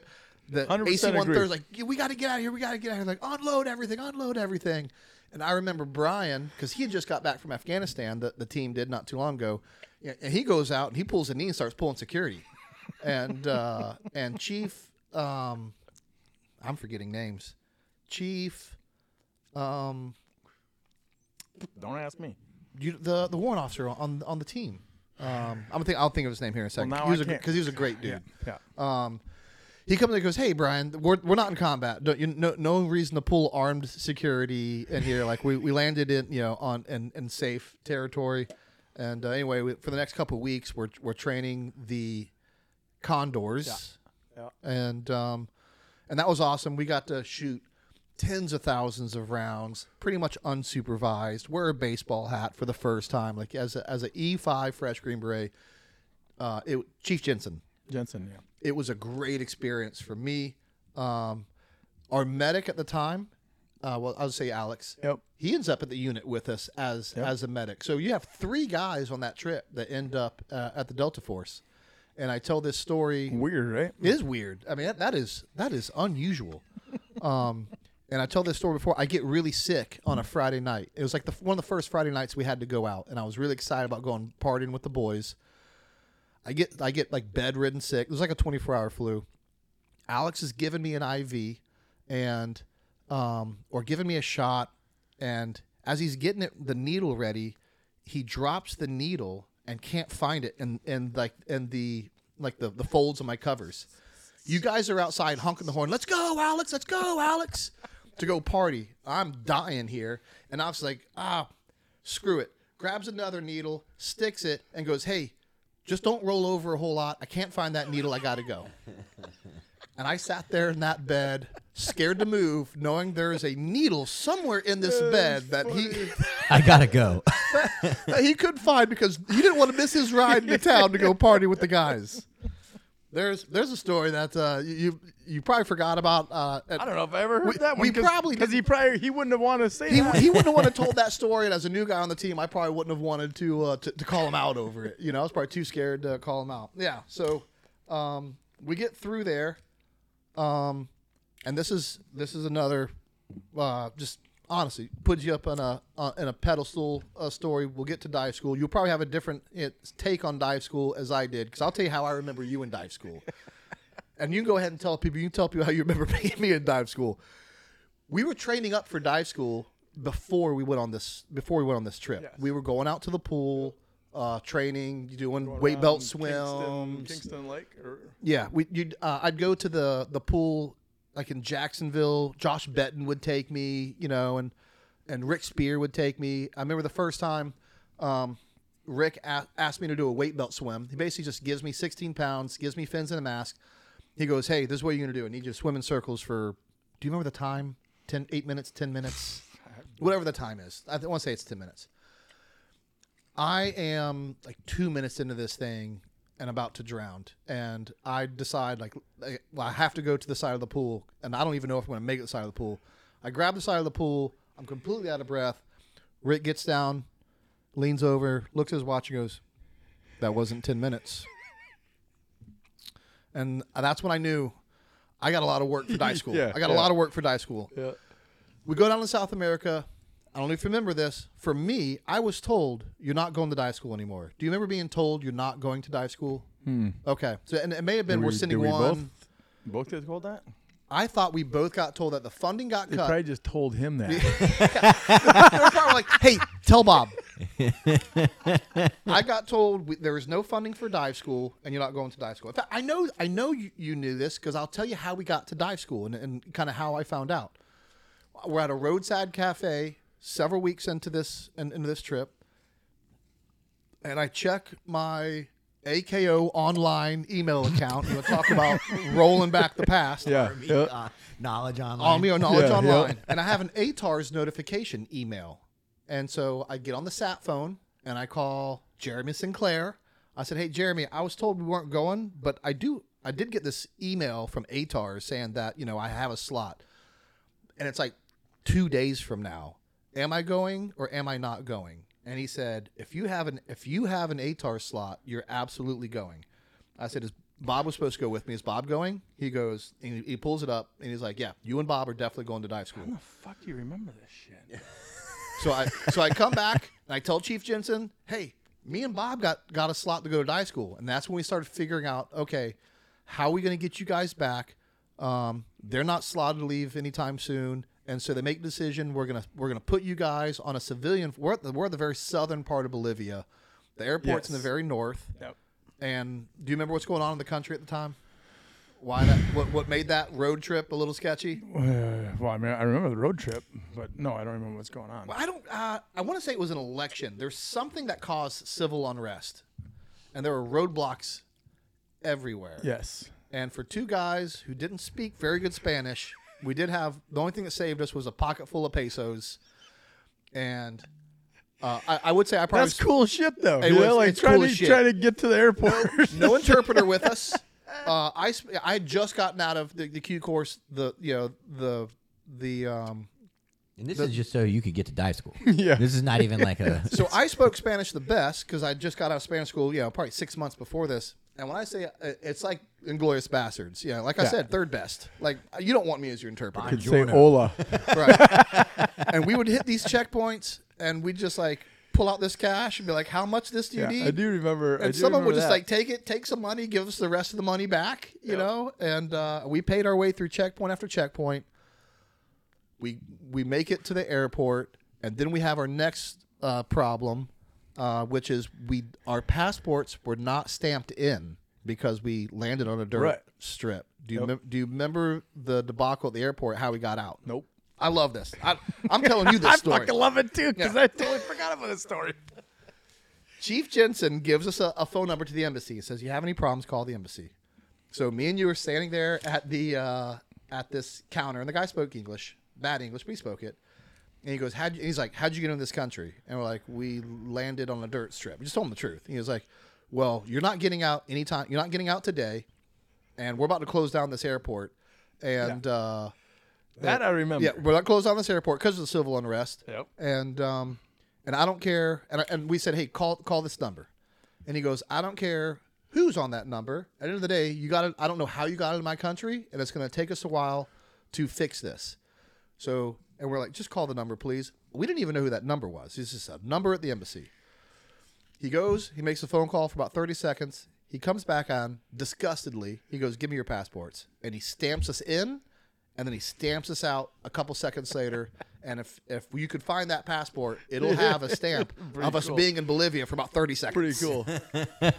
The AC one agree. third like we got to get out of here, we got to get out of here. Like unload everything, unload everything. And I remember Brian because he had just got back from Afghanistan. The the team did not too long ago, and he goes out and he pulls a knee and starts pulling security, and uh, and Chief, um, I'm forgetting names, Chief, um, Don't ask me. you, the the warrant officer on on the team. Um, I'm gonna think I'll think of his name here in a second. now he was I a can't. because he was a great dude. Yeah. yeah. Um, he comes and goes, "Hey, Brian, we're, we're not in combat. Don't, you, no no reason to pull armed security in here. Like we, we landed in you know on in, in safe territory. And uh, anyway, we, for the next couple of weeks, we're we're training the condors, Yeah. and um, and that was awesome. We got to shoot tens of thousands of rounds, pretty much unsupervised. Wear a baseball hat for the first time, like as a, as a E five fresh Green Beret. Uh, it, Chief Jensen Jensen. Yeah. It was a great experience for me. Um, our medic at the time, uh, well, I'll say Alex. Yep. He ends up at the unit with us as Yep. as a medic. So you have three guys on that trip that end up uh, at the Delta Force. And I tell this story. Weird, right? It is weird. I mean, that, that is that is unusual. Um, and I tell this story before. I get really sick on a Friday night. It was like the one of the first Friday nights we had to go out, and I was really excited about going partying with the boys. I get I get like bedridden sick. It was like a 24 hour flu. Alex is giving me an IV, and um, or giving me a shot, and as he's getting it the needle ready, he drops the needle and can't find it, and and like and the like the the folds of my covers. You guys are outside honking the horn. Let's go, Alex. Let's go, Alex. to go party. I'm dying here, and I was like, ah, screw it. Grabs another needle, sticks it, and goes, hey, just don't roll over a whole lot. I can't find that needle. I got to go. And I sat there in that bed, scared to move, knowing there is a needle somewhere in this bed that he I gotta go. that he couldn't find because he didn't want to miss his ride into town to go party with the guys. There's there's a story that uh, you you probably forgot about. Uh, I don't know if I ever heard We- that one. we probably because he probably he wouldn't have wanted to say he, that. he wouldn't have wanted to told that story, and as a new guy on the team, I probably wouldn't have wanted to uh, to, to call him out over it. You know, I was probably too scared to call him out. Yeah, so um, we get through there, um, and this is this is another uh, just honestly puts you up on a uh, in a pedestal uh, story. We'll get to dive school. You'll probably have a different uh, take on dive school as I did, because I'll tell you how I remember you in dive school. And you can go ahead and tell people. You can tell people how you remember me in dive school we were training up for dive school before we went on this before we went on this trip. Yes. We were going out to the pool, uh, training, doing Going weight belt Kingsley, swims. Kingsley Lake. Or, Yeah, we you'd, uh, I'd go to the the pool like in Jacksonville. Josh Betton would take me, you know, and and Rick Spear would take me. I remember the first time um, Rick a- asked me to do a weight belt swim. He basically just gives me 16 pounds, gives me fins and a mask. He goes, "Hey, this is what you're gonna do. I need you to swim in circles for. Do you remember the time? 10, 8 minutes, ten minutes, whatever the time is. I want to say it's ten minutes. I am like two minutes into this thing and about to drown, and I decide like, I have to go to the side of the pool, and I don't even know if I'm going to make it to the side of the pool. I grab the side of the pool. I'm completely out of breath. Rick gets down, leans over, looks at his watch, and goes, "That wasn't ten minutes." And that's when I knew I got a lot of work for die school. Yeah, I got a lot of work for die school. Yeah. We go down to South America. I don't know if you remember this. For me, I was told you're not going to dive school anymore. Do you remember being told you're not going to dive school? Hmm. Okay. So and it may have been Did we're sending did we one. both both get told that? I thought we both got told that the funding got They cut. probably just told him that. they were probably like, "Hey, tell Bob." I got told we, there is no funding for dive school, and you're not going to dive school. In fact, I know I know you, you knew this because I'll tell you how we got to dive school and, and kind of how I found out. We're at a roadside cafe several weeks into this in, into this trip, and I check my AKO online email account. we'll talk about rolling back the past yeah. Me, yeah. uh, knowledge online. on me on knowledge Yeah, online yeah. and i have an ATRRS notification email and so i get on the sat phone and i call jeremy sinclair i said hey jeremy i was told we weren't going but i do i did get this email from ATRRS saying that you know i have a slot and it's like two days from now am i going or am i not going and he said if you have an if you have an atar slot you're absolutely going I said, "Is Bob was supposed to go with me? Is Bob going?" He goes, and he, he pulls it up, and he's like, "Yeah, you and Bob are definitely going to dive school." How the fuck do you remember this shit? So I so I come back and I tell Chief Jensen, "Hey, me and Bob got got a slot to go to dive school," and that's when we started figuring out, okay, how are we going to get you guys back? Um, they're not slotted to leave anytime soon, and so they make a decision. We're gonna we're gonna put you guys on a civilian. We're at the, we're at the very southern part of Bolivia. The airport's in the very north. Yep. And do you remember what's going on in the country at the time? Why that? What what made that road trip a little sketchy? Uh, well, I mean, I remember the road trip, but no, I don't remember what's going on. Well, I don't. Uh, I want to say it was an election. There's something that caused civil unrest, and there were roadblocks everywhere. Yes. And for two guys who didn't speak very good Spanish, we did have the only thing that saved us was a pocket full of pesos, and uh, I, I would say I probably That's cool shit, though. It you know, like it's trying cool to shit. try to get to the airport. no interpreter with us. Uh, I I had just gotten out of the, the Q course, the you know the the um. And this is just so you could get to dive school. Yeah. This is not even like a. So I spoke Spanish the best because I just got out of Spanish school, you know, probably six months before this. And when I say uh, it's like Inglourious Basterds, yeah, like I Yeah. said, third best. Like you don't want me as your interpreter, You Could say Ola. right? and we would hit these checkpoints, and we'd just like pull out this cash and be like, "How much this do you Yeah, need?" I do remember. And do someone would just that. like take it, take some money, give us the rest of the money back, you know. And uh, we paid our way through checkpoint after checkpoint. We we make it to the airport, and then we have our next uh, problem, uh, which is we our passports were not stamped in because we landed on a dirt Right. strip. Do you Yep. mem- do you remember the debacle at the airport? How we got out? Nope. I love this. I, I'm telling you this story. I story. fucking love it too because. I totally forgot about this story. Chief Jensen gives us a, a phone number to the embassy. He says, "You have any problems? Call the embassy." So me and you were standing there at the uh, at this counter, and the guy spoke English, bad English, but he spoke it. And he goes, "How'd he's like, how'd you get in this country?" And we're like, "We landed on a dirt strip." We just told him the truth. He was like, "Well, you're not getting out anytime. You're not getting out today, and we're about to close down this airport." And uh, That I remember. yeah, we're not closed down this airport because of the civil unrest. Yep. And um, and I don't care. And I, and we said, hey, call call this number. And he goes, I don't care who's on that number. At the end of the day, you got. I don't know how you got into my country, and it's going to take us a while to fix this. So, and we're like, just call the number, please. We didn't even know who that number was. It's just a number at the embassy. He goes, he makes a phone call for about 30 seconds. He comes back on disgustedly. He goes, Give me your passports. And he stamps us in, and then he stamps us out a couple seconds later. And if, if you could find that passport, it'll have a stamp of us cool. being in Bolivia for about 30 seconds. Pretty cool.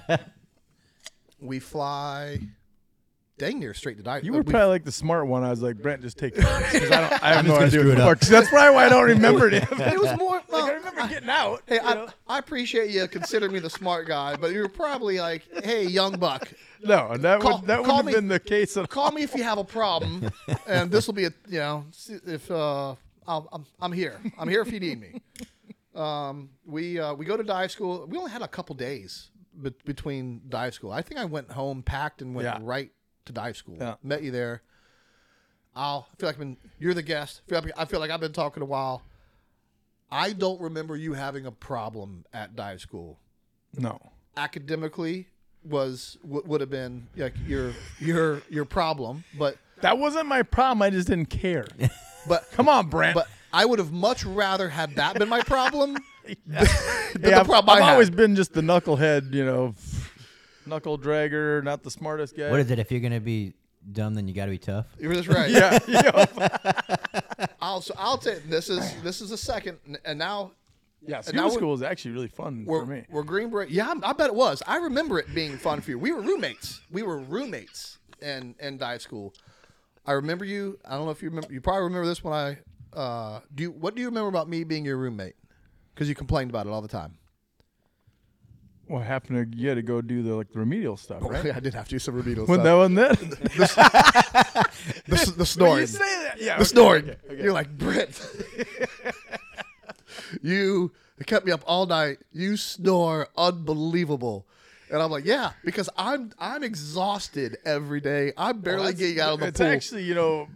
We fly dang near straight to die. You were we, probably like the smart one. I was like, Brent, just take this because I, don't- I have no gonna idea. What it the fuck. That's probably why I don't remember it. It was more. well, I remember getting out. Hey, you I, know? I appreciate you considering me the smart guy, but you're probably like, hey, young buck, no, that Call- would that would have me- been the case. Of, call me if you have a problem, and this will be a you know if uh I'll, I'm I'm here. I'm here if you need me. Um, we uh, we go to dive school. We only had a couple days be- between dive school. I think I went home packed and went Yeah. right to dive school. Yeah. Met you there. I'll I feel like I've been. You're the guest. I feel like, I feel like I've been talking a while. I don't remember you having a problem at dive school. No. Academically was w- would have been like your your your problem, but That wasn't my problem. I just didn't care. but Come on, Brent. but I would have much rather had that been my problem. yeah, the I've, I've always been just the knucklehead, you know, knuckle dragger, not the smartest guy. What is it? If you're gonna be dumb, then you got to be tough. You're just right. Yeah, yeah, I'll so I'll take this is this is a second, and now yeah. now school is actually really fun we're for me. we're Green Beret. Yeah, I'm- I bet it was. I remember it being fun for you. We were roommates. We were roommates in in dive school. I remember you. I don't know if you remember. You probably remember this when I. Uh, do you, what do you remember about me being your roommate? Because you complained about it all the time. What happened? To, you had to go do the like the remedial stuff, oh, right? I did have to do some remedial stuff. When that stuff. wasn't it? The, s- the When snoring. you say that, yeah. the okay, snoring. okay, okay. You're like Brent. you kept me up all night. You snore unbelievable. And I'm like, yeah, because I'm I'm exhausted every day. I'm barely Well, getting out of the it's pool. actually, you know,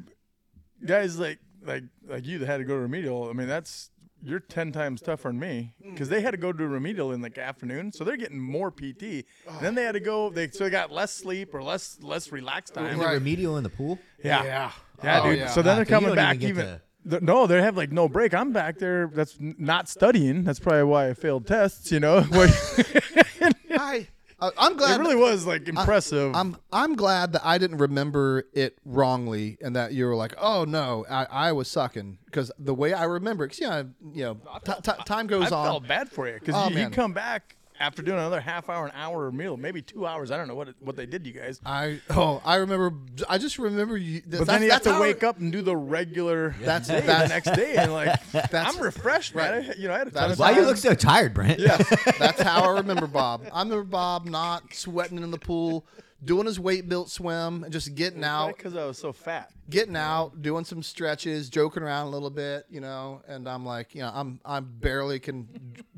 guys like like like you that had to go to remedial. I mean, that's you're ten times tougher than me because they had to go to remedial in like afternoon, so they're getting more PT. Then they had to go. They so they got less sleep or less less relaxed time. Is it remedial in the pool? Yeah, Yeah. yeah, Oh, dude. yeah. So then they're so you coming don't back even get even. to- th- no, they have like no break. I'm back there. That's n- not studying. That's probably why I failed tests. You know, Where- I, Uh, I'm glad. it really was like impressive. I'm I'm glad that I didn't remember it wrongly, and that you were like, "Oh no, I, I was sucking," because the way I remember, because yeah, you know, t- t- time goes on. I on. felt bad for you because Oh, you, you come back after doing another half hour, an hour meal, maybe two hours. I don't know what it, what they did you guys. I oh I remember I just remember you. But then you have to wake up and do the regular That's day that's the next day, and like That's- I'm refreshed, man. I, you know, I had a ton of Why you look so tired, Brent? Yeah, that's how I remember Bob. I remember Bob not sweating in the pool, doing his weight built swim, and just getting out, because I was so fat. getting out, doing some stretches, joking around a little bit, you know. And I'm like, you know, I'm I'm barely can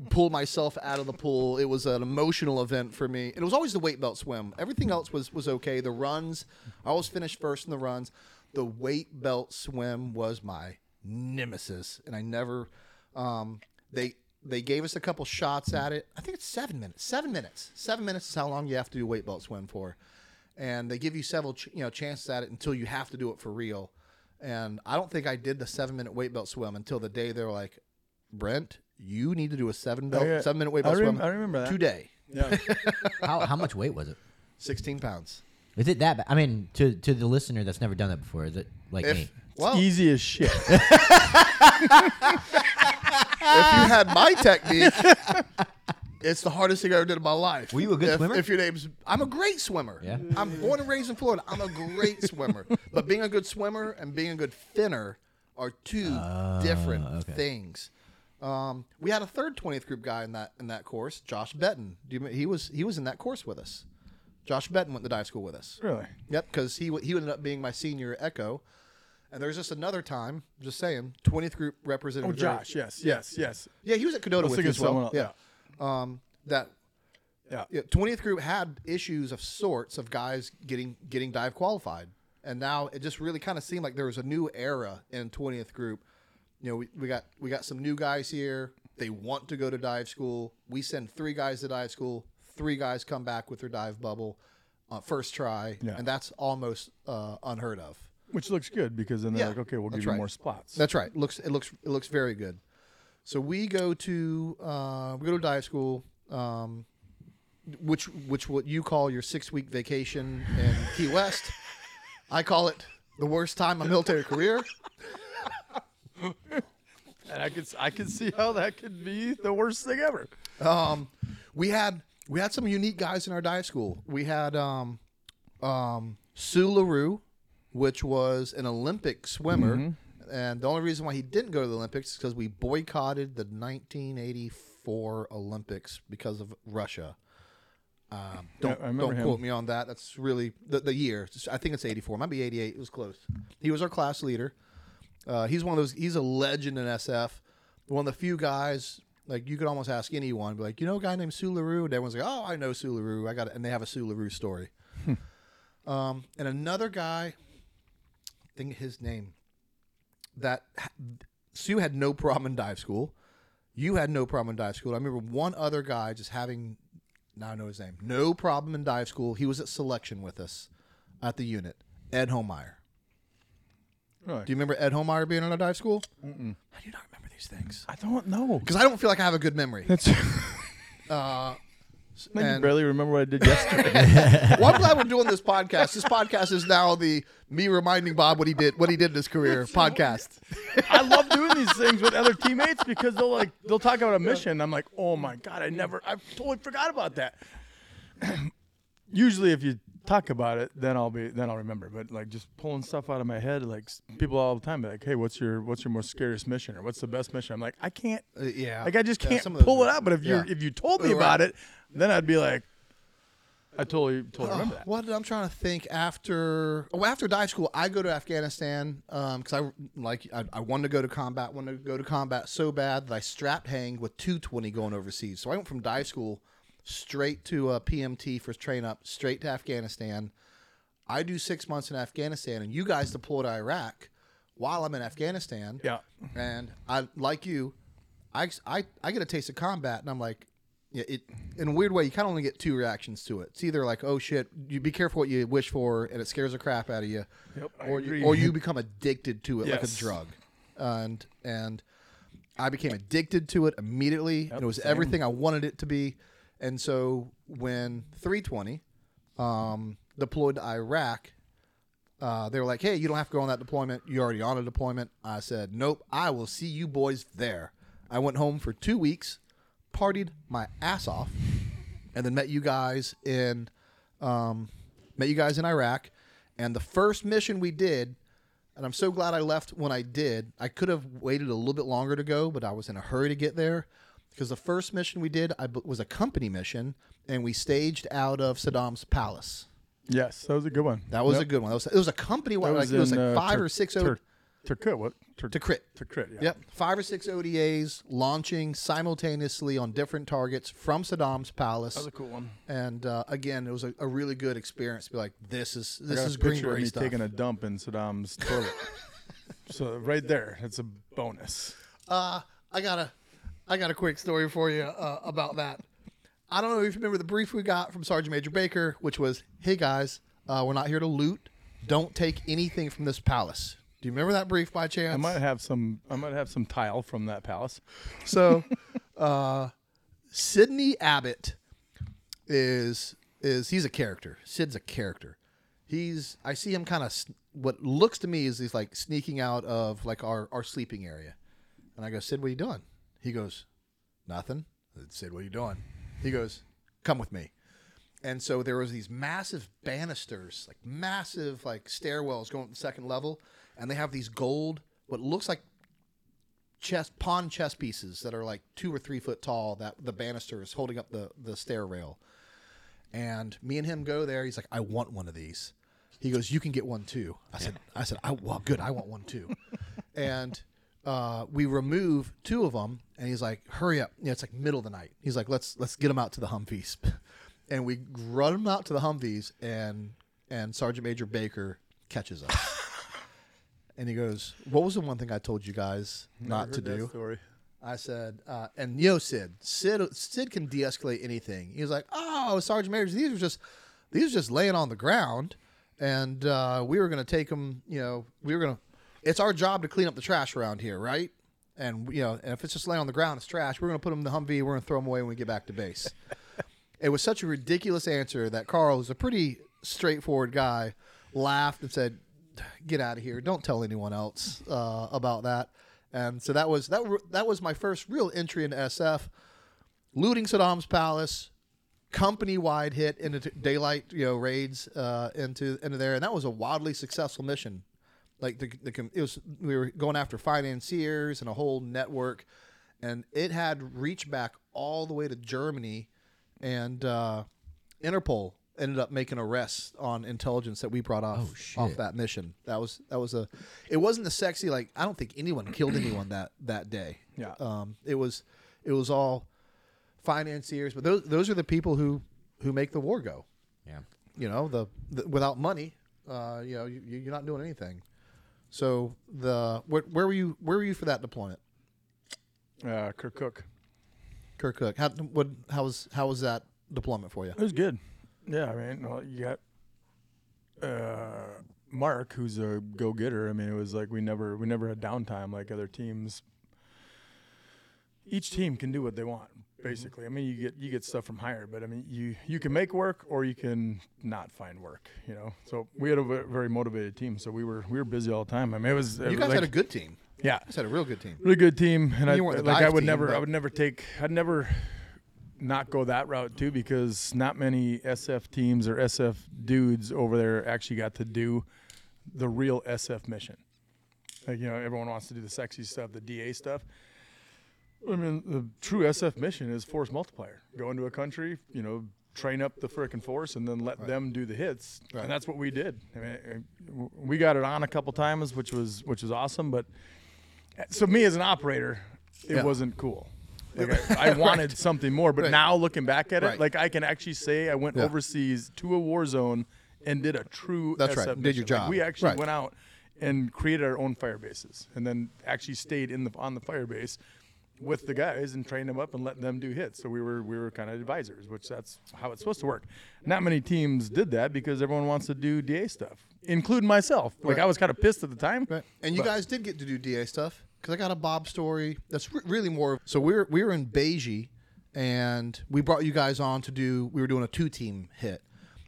pull myself out of the pool. It was an emotional event for me. It was always the weight belt swim. Everything else was was okay. The runs, I always finished first in the runs. The weight belt swim was my nemesis, and I never. Um, they they gave us a couple shots at it. I think it's seven minutes. Seven minutes. Seven minutes is how long you have to do weight belt swim for and they give you several ch- you know chances at it until you have to do it for real. And I don't think I did the seven minute weight belt swim until the day they were like, Brent, you need to do a seven belt Oh, yeah. seven minute weight I belt rem- swim. I remember that. today. Yeah, How how much weight was it? Sixteen pounds. Is it that? Bad? I mean, to to the listener that's never done that before, is it like me? If well, easy as shit. if you had my technique, it's the hardest thing I ever did in my life. Were you a good if, swimmer? If your name's, I'm a great swimmer. Yeah? I'm born and raised in Florida. I'm a great swimmer. But being a good swimmer and being a good finner are two different okay. things. Um, we had a third 20th group guy in that in that course, Josh Betton. Do you, he was he was in that course with us. Josh Betton went to dive school with us. really? Yep, because he he ended up being my senior echo. And there's just another time, just saying, 20th group representative. Oh. Josh. Yes, yes, yes. Yeah, he was at Cadota with you as well. someone Yeah. else, Um, that Yeah. yeah, 20th group had issues of sorts of guys getting getting dive qualified. And now it just really kind of seemed like there was a new era in 20th group. You know, we, we got we got some new guys here. They want to go to dive school. We send three guys to dive school. Three guys come back with their dive bubble uh, first try, Yeah. and that's almost uh, unheard of. Which looks good because then they're Yeah, like, okay, we'll give you right. more spots. That's right. Looks it looks it looks very good. So we go to uh, we go to dive school, um, which which what you call your six week vacation in Key West. I call it the worst time of my military career. and I could I could see how that could be the worst thing ever. Um, we had we had some unique guys in our dive school. We had um, um, Sue LaRue, which was an Olympic swimmer, and the only reason why he didn't go to the Olympics is because we boycotted the 1984 Olympics because of Russia. Um, don't remember don't him. quote me on that. That's really the, the year. I think it's 84. Might be 88. It was close. He was our class leader. Uh, he's one of those. He's a legend in SF. One of the few guys. Like you could almost ask anyone, be like, you know, a guy named Sue LaRue, and everyone's like, oh, I know Sue LaRue. I got it, and they have a Sue LaRue story. um, and another guy, think his name, that Sue had no problem in dive school. You had no problem in dive school. I remember one other guy just having, now I know his name, no problem in dive school. He was at selection with us at the unit, Ed Homeyer. Really? Do you remember Ed Homeyer being in our dive school? Mm-mm. How do not remember these things? I don't know. Because I don't feel like I have a good memory. That's. Uh, I can and- barely remember what I did yesterday. well, I'm glad we're doing this podcast. This podcast is now the me reminding Bob what he did, what he did in his career podcast. I love doing these things with other teammates because they'll like they'll talk about a mission. I'm like, oh my god, I never, I totally forgot about that. Usually, if you talk about it, then I'll be, then I'll remember. But like just pulling stuff out of my head, like people all the time be like, hey, what's your, what's your most scariest mission, or what's the best mission? I'm like, I can't, Uh, yeah, like I just can't some of those pull it are- out. But if you, yeah. if you told me Right. about it, then I'd be like, I totally, totally remember that. What I'm trying to think after oh after dive school, I go to Afghanistan because I like I, I wanted to go to combat, wanted to go to combat so bad that I strapped hanged with 220 going overseas. So I went from dive school straight to uh, PMT for train up, straight to Afghanistan. I do six months in Afghanistan, and you guys deploy to Iraq while I'm in Afghanistan. Yeah. and I like you, I I I get a taste of combat, and I'm like. Yeah, it in a weird way, you kind of only get two reactions to it. It's either like, "Oh shit," you be careful what you wish for, and it scares the crap out of you, Yep, or you, or you become addicted to it like a drug, and and I became addicted to it immediately. and it was same. everything I wanted it to be, and so when 320 um, deployed to Iraq, uh, they were like, "Hey, you don't have to go on that deployment. You're already on a deployment." I said, "Nope, I will see you boys there." I went home for two weeks, partied my ass off, and then met you guys in, um, met you guys in Iraq. And the first mission we did, and I'm so glad I left when I did. I could have waited a little bit longer to go, but I was in a hurry to get there because the first mission we did I, was a company mission, and we staged out of Saddam's palace. Yes, that was a good one. That was Yep. a good one. That was, it was a company one. Like, it was in, like uh, five Tur- or six o- Tur- Turkut, what? Tur- Tikrit. to crit. Yeah. Yep, five or six ODAs launching simultaneously on different targets from Saddam's palace. That was a cool one. and uh, again, it was a, a really good experience. To be like, this is I this got is a picture of Greenberg me stuff. taking a dump in Saddam's toilet. so right there, it's a bonus. Uh, I got a, I got a quick story for you uh, about that. I don't know if you remember the brief we got from Sergeant Major Baker, which was, "Hey guys, uh, we're not here to loot. Don't take anything from this palace." Do you remember that brief by chance? I might have some. I might have some tile from that palace. So, uh, Sidney Abbott is is he's a character. Sid's a character. He's I see him kind of what looks to me is he's like sneaking out of like our our sleeping area, and I go, Sid, what are you doing? He goes, nothing. I said, Sid, what are you doing? He goes, come with me. And so there was these massive banisters, like massive like stairwells going to the second level, and they have these gold, what looks like chess pawn chess pieces that are like two or three foot tall. That the banister is holding up the the stair rail. And me and him go there. He's like, I want one of these. He goes, you can get one too. I said, I said, I well, good. I want one too. and uh, we remove two of them, and he's like, hurry up. You know, it's like middle of the night. He's like, let's let's get them out to the Humvees, and we run them out to the Humvees, and and Sergeant Major Baker catches us. And he goes, "What was the one thing I told you guys not to do?" Story. I said, uh, and yo, Sid, Sid, Sid can de-escalate anything. He was like, "Oh, Sergeant Major, these were just, these were just laying on the ground, and uh, we were gonna take them. You know, we were gonna. It's our job to clean up the trash around here, right? And you know, and if it's just laying on the ground, it's trash. We're gonna put them in the Humvee. We're gonna throw them away when we get back to base." it was such a ridiculous answer that Carl, who's a pretty straightforward guy, laughed and said, "Get out of here! Don't tell anyone else uh, about that." And so that was that. That was my first real entry into SF, looting Saddam's palace, company-wide hit into daylight, you know, raids uh, into into there, and that was a wildly successful mission. Like the, the it was, we were going after financiers and a whole network, and it had reached back all the way to Germany, and uh, Interpol ended up making arrests on intelligence that we brought off off that mission. That was that was a. It wasn't the sexy like I don't think anyone killed anyone that that day. Yeah. Um, it was it was all financiers, but those those are the people who who make the war go. Yeah. You know, the, the without money, uh, you know, you, you're not doing anything. So the where, where were you? Where were you for that deployment? Uh, Kirkuk. Kirk Cook. How what how was how was that deployment for you? It was good. Yeah, I mean, well, you got uh, Mark, who's a go-getter. I mean, it was like we never we never had downtime like other teams. Each team can do what they want, basically. I mean, you get you get stuff from hire, but I mean, you you can make work or you can not find work. You know, so we had a very motivated team. So we were we were busy all the time. I mean, it was it You was guys like, had a good team. yeah, You guys had a real good team. really good team, and I You weren't the like I would team, never I would never take I'd never not go that route too because not many SF teams or SF dudes over there actually got to do the real SF mission. Like you know, everyone wants to do the sexy stuff, the DA stuff. I mean, the true SF mission is force multiplier. Go into a country, you know, train up the frickin' force, and then let them do the hits. Right. And that's what we did. I mean, we got it on a couple times, which was which was awesome. But so me as an operator, it Yeah. wasn't cool. Like I, I wanted something more, but Right. now looking back at it, Right. like I can actually say I went Yeah. overseas to a war zone and did a true. That's SF right, did your mission. Like, job. we actually Right. went out and created our own fire bases, and then actually stayed in the on the fire base with the guys and trained them up and let them do hits. So we were we were kind of advisors, which that's how it's supposed to work. Not many teams did that because everyone wants to do DA stuff, including myself. Like Right. I was kind of pissed at the time. Right. And you guys did get to do DA stuff because I got a Bob story that's re- really more. So we were we were in Baiji, and we brought you guys on to do. We were doing a two team hit,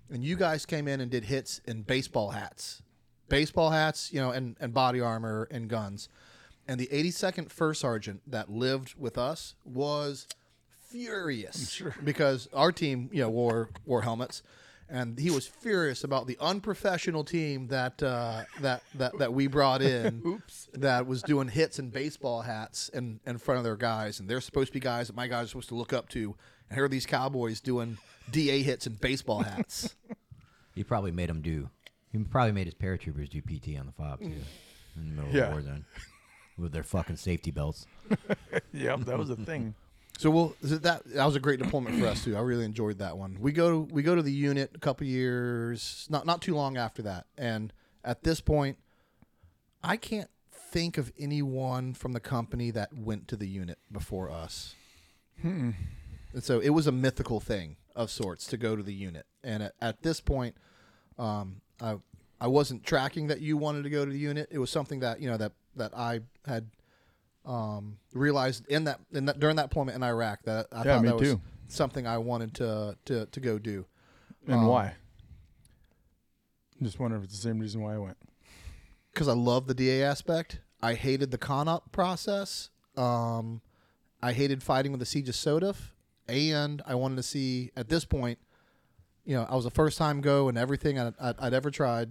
and you guys came in and did hits in baseball hats, baseball hats, you know, and and body armor and guns. And the 82nd First Sergeant that lived with us was furious because our team, you know, wore wore helmets, and he was furious about the unprofessional team that uh, that that that we brought in. Oops. That was doing hits in baseball hats in in front of their guys, and they're supposed to be guys that my guys are supposed to look up to. And here are these cowboys doing DA hits in baseball hats. He probably made them do. He probably made his paratroopers do PT on the fob too, in the middle Yeah. of the war zone, with their fucking safety belts. Yep, that was a thing. So we'll that that was a great deployment for us too. I really enjoyed that one. We go to we go to the unit a couple years, not not too long after that, and at this point, I can't think of anyone from the company that went to the unit before us. Hmm. And so it was a mythical thing of sorts to go to the unit. And at, at this point, um, I I wasn't tracking that you wanted to go to the unit. It was something that you know that that I had um, realized in that in that during that deployment in Iraq that I Yeah, thought that was too. something I wanted to to to go do. And Um, why? Just wonder if it's the same reason why I went. because I love the DA aspect. I hated the con op process. Um, I hated fighting with the CJSOTF, and I wanted to see at this point. You know, I was a first time go and everything I'd, I'd, I'd ever tried,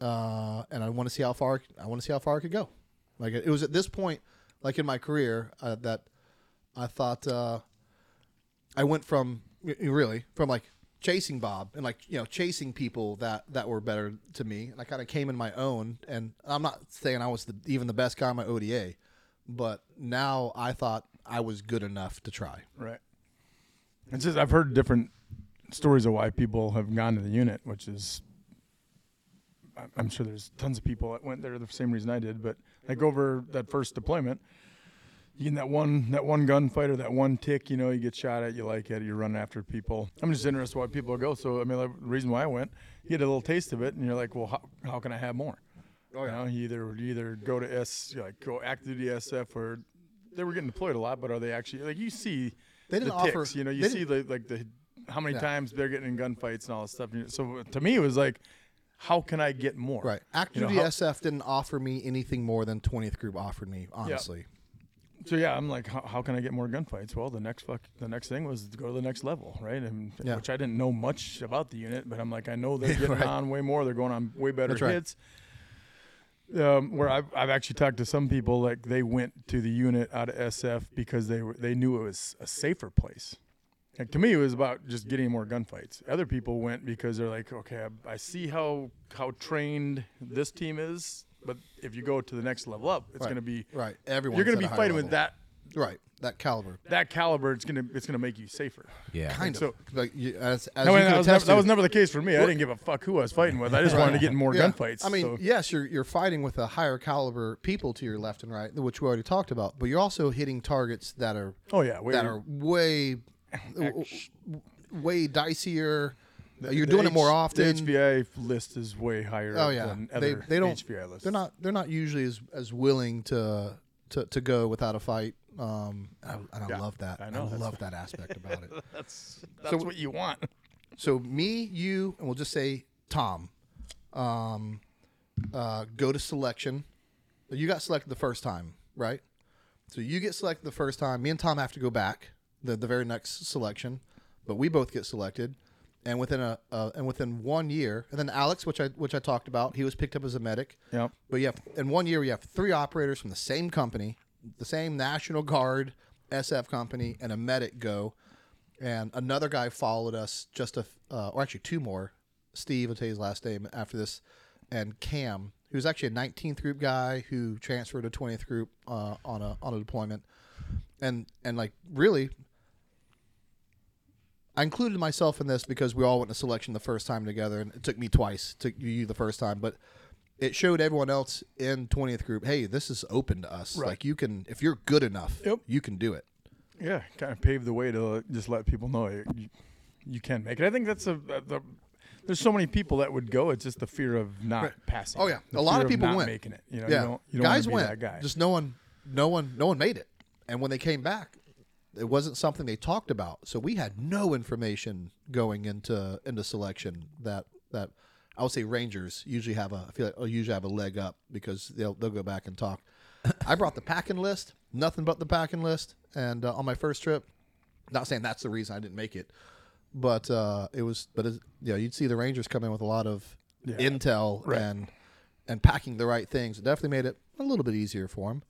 uh, and I want to see how far I want to see how far I could go. Like it was at this point, like in my career, uh, that I thought uh, I went from really from like chasing Bob and like you know chasing people that that were better to me, and I kind of came in my own. And I'm not saying I was the, even the best guy on my ODA, but now I thought I was good enough to try. Right. It's just I've heard different stories of why people have gone to the unit, which is I'm sure there's tons of people that went there the same reason I did, but like over that first deployment, you get that one that one gunfighter, that one tick, you know, you get shot at, you like it, you're running after people. I'm just interested why people go. So I mean, the reason why I went, you get a little taste of it, and you're like, well, how, how can I have more? Oh, You know, you either you either go to S, you like go active duty SF, or they were getting deployed a lot, but are they actually like you see They didn't the offer- ticks, you know, you see the like the how many Yeah. times they're getting in gunfights and all this stuff. So to me, it was like, how can I get more? Right. Active You know, SF didn't offer me anything more than 20th Group offered me, honestly. So yeah, I'm like, how, how can I get more gunfights? Well, the next fuck, the next thing was to go to the next level, right? And Yeah. which I didn't know much about the unit, but I'm like, I know they're getting Right. on way more. They're going on way better That's right. Um, where I've, I've actually talked to some people, like they went to the unit out of SF because they were they knew it was a safer place. Like to me, it was about just getting more gunfights. Other people went because they're like, okay, I, I see how how trained this team is, but if you go to the next level up, it's Right. going to be Right. Everyone you're going to be fighting with that right. That caliber, that caliber, it's gonna it's gonna make you safer. Yeah. kind so- of. Like you, as, as I you mean, can that, was never, attest that to- was never the case for me. I didn't give a fuck who I was fighting with. I just wanted to get in more Yeah. gunfights. I mean, so- yes, you're you're fighting with a higher caliber people to your left and right, which we already talked about. But you're also hitting targets that are oh yeah, way, that are way way dicier. you're the doing it H- more The often. HVI list is way higher. Oh yeah, than they other they don't HVI lists. they're not they're not usually as as willing to to, to go without a fight. Um, and I, and I Yeah, love that. I know, that's love that aspect about it. That's that's So- what you want. So me, you, and we'll just say Tom, um, uh, go to selection. You got selected the first time, right? So you get selected the first time. Me and Tom have to go back the the very next selection, but we both get selected. And within a uh, and within one year, and then Alex, which I which I talked about, he was picked up as a medic. Yep. But you have in one year, you have three operators from the same company, the same National Guard SF company, and a medic go. And another guy followed us just a, uh, or actually two more. Steve, I'll tell you his last name after this, and Cam, who's actually a 19th group guy who transferred to 20th group uh, on a on a deployment, and and like really, I included myself in this because we all went to selection the first time together, and it took me twice, took you the first time, but it showed everyone else in 20th group, hey, this is open to us. Right. Like you can, if you're good enough, Yep. you can do it. Yeah, kind of paved the way to just let people know you, you, can make it. I think that's a, a the, there's so many people that would go. It's just the fear of not passing. Oh yeah, a lot of people not went making it. You know, yeah, you don't, you don't guys went. that guy. Just no one, no one, no one made it. And when they came back, it wasn't something they talked about. So we had no information going into into selection that that I would say Rangers usually have a I feel like oh, usually have a leg up because they'll they'll go back and talk. I brought the packing list, nothing but the packing list, and uh, on my first trip, not saying that's the reason I didn't make it, but uh, it was. But it, yeah, you'd see the Rangers come in with a lot of Yeah. intel Right. and and packing the right things. It definitely made it a little bit easier for them.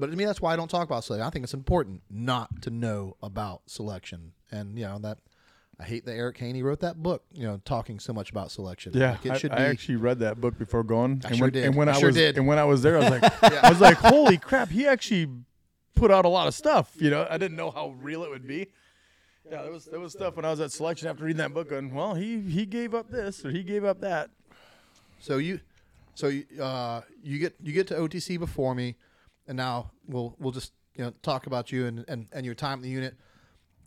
But to me, that's why I don't talk about selection. I think it's important not to know about selection, and you know that. I hate that Eric Haney wrote that book, you know, talking so much about selection. Yeah, Like, it I, should I be. actually read that book before going. I and sure when, did. And when I I, sure was did. and when I was there, I was like, I was like, holy crap! He actually put out a lot of stuff. You know, I didn't know how real it would be. Yeah, there was there was stuff when I was at selection after reading that book, and well, he he gave up this or he gave up that. So you, so you, uh, you get you get to OTC before me, and now we'll we'll just you know talk about you and and, and your time in the unit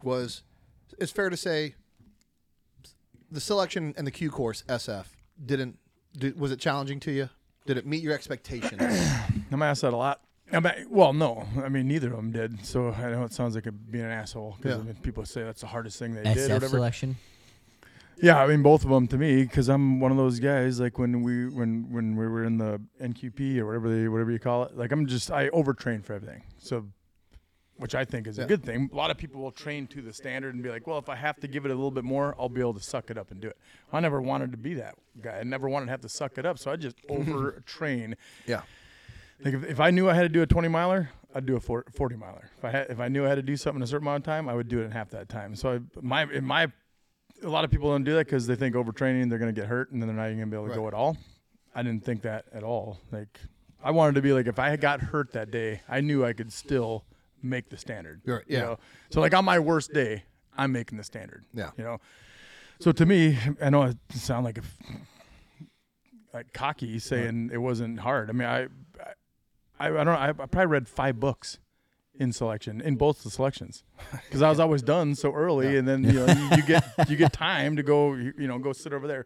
was. It's fair to say. The selection and the Q course SF didn't. Did, was it challenging to you? Did it meet your expectations? I'm asked that a lot. I mean, well, no, I mean neither of them did. So I know it sounds like a, being an asshole because Yeah. I mean, people say that's the hardest thing they did or whatever. selection. Yeah, I mean both of them to me because I'm one of those guys. Like when we when when we were in the NQP or whatever they whatever you call it. Like I'm just I overtrain for everything. So, which I think is Yeah. a good thing. A lot of people will train to the standard and be like, well, if I have to give it a little bit more, I'll be able to suck it up and do it. I never wanted to be that guy. I never wanted to have to suck it up. So I just overtrain. yeah. Like if, if I knew I had to do a 20 miler, I'd do a 40 40 miler. If I had, if I knew I had to do something in a certain amount of time, I would do it in half that time. So I, my in my a lot of people don't do that because they think overtraining they're going to get hurt and then they're not even going to be able to go at all. I didn't think that at all. Like I wanted to be like if I got hurt that day, I knew I could still make the standard. You're- you yeah. know? So like on my worst day, I'm making the standard. Yeah. You know. So to me, I know it sound like a like cocky saying it wasn't hard. I mean, I, I, I don't know. I, I probably read five books in selection in both the selections because I was always done so early, and then you know you, you get you get time to go you, you know go sit over there.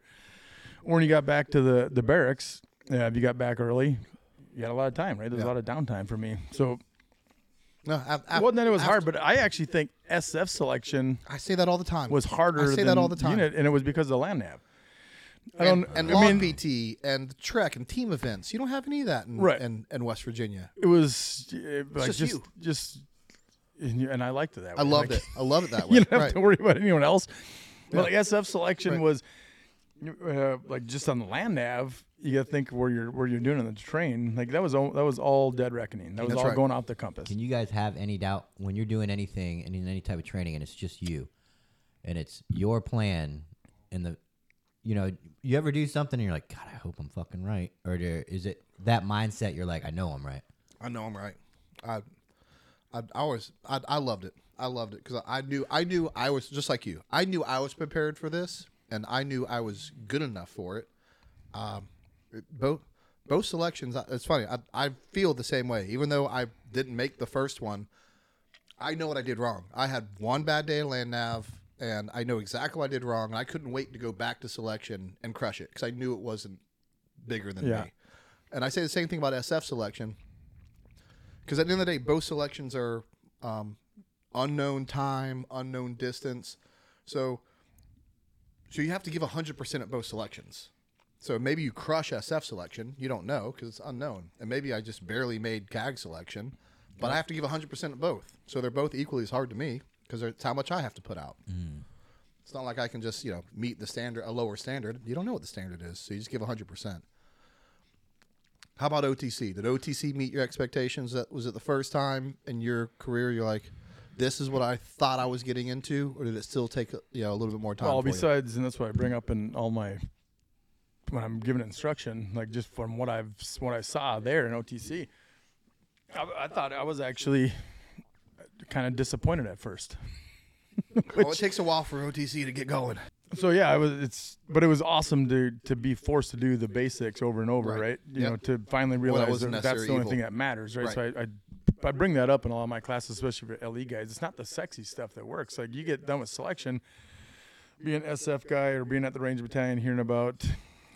Or when you got back to the the barracks, yeah, if you got back early, you had a lot of time, right? There's Yeah. a lot of downtime for me. So No, it af- wasn't that it was after- hard, but I actually think SF selection I say that all the time. was harder. I say than that all the time. Unit, and it was because of the land nav. I and, don't. and I long mean, PT and Trek and team events. You don't have any of that in, Right. in, in West Virginia. it was uh, like just just you. just, and, you- and I liked it that way. I loved Like, it. I love it that way. you don't have right. to worry about anyone else. But like SF selection Right. was uh, like just on the land nav. You got to think where you're where you're doing on the train. Like that was all that was all dead reckoning. That was That's all right. going off the compass. Can you guys have any doubt when you're doing anything and in any type of training and it's just you and it's your plan and the you know you ever do something and you're like god I hope I'm fucking right or is it that mindset you're like I know I'm right I know I'm right. I I, I was I, I loved it. I loved it because I knew I knew I was just like you. I knew I was prepared for this, and I knew I was good enough for it. Um, both both selections. It's funny. I, I feel the same way. Even though I didn't make the first one, I know what I did wrong. I had one bad day of land nav, and I know exactly what I did wrong. And I couldn't wait to go back to selection and crush it because I knew it wasn't bigger than Yeah. me. And I say the same thing about SF selection because at the end of the day, both selections are um, unknown time, unknown distance. So, so you have to give hundred percent at both selections. So maybe you crush SF selection, you don't know because it's unknown, and maybe I just barely made CAG selection, but I have to give hundred percent at both. So they're both equally as hard to me because it's how much I have to put out. Mm. It's not like I can just you know meet the standard, a lower standard. You don't know what the standard is, so you just give hundred percent. How about OTC? Did OTC meet your expectations? That was it the first time in your career you're like, this is what I thought I was getting into, or did it still take uh, you know a little bit more time? Well, for you? besides, and that's what I bring up in all my when I'm giving instruction, like just from what I've what I saw there in OTC, I, I thought I was actually kind of disappointed at first. well, it takes a while for OTC to get going. So yeah, I was. It's but it was awesome to to be forced to do the basics over and over, Right. right? You Yep. know, to finally realize wasn't that that's the only evil. thing that matters, right? So I, I I bring that up in a lot of my classes, especially for LE guys. It's not the sexy stuff that works. Like you get done with selection, being an SF guy or being at the Ranger Battalion, hearing about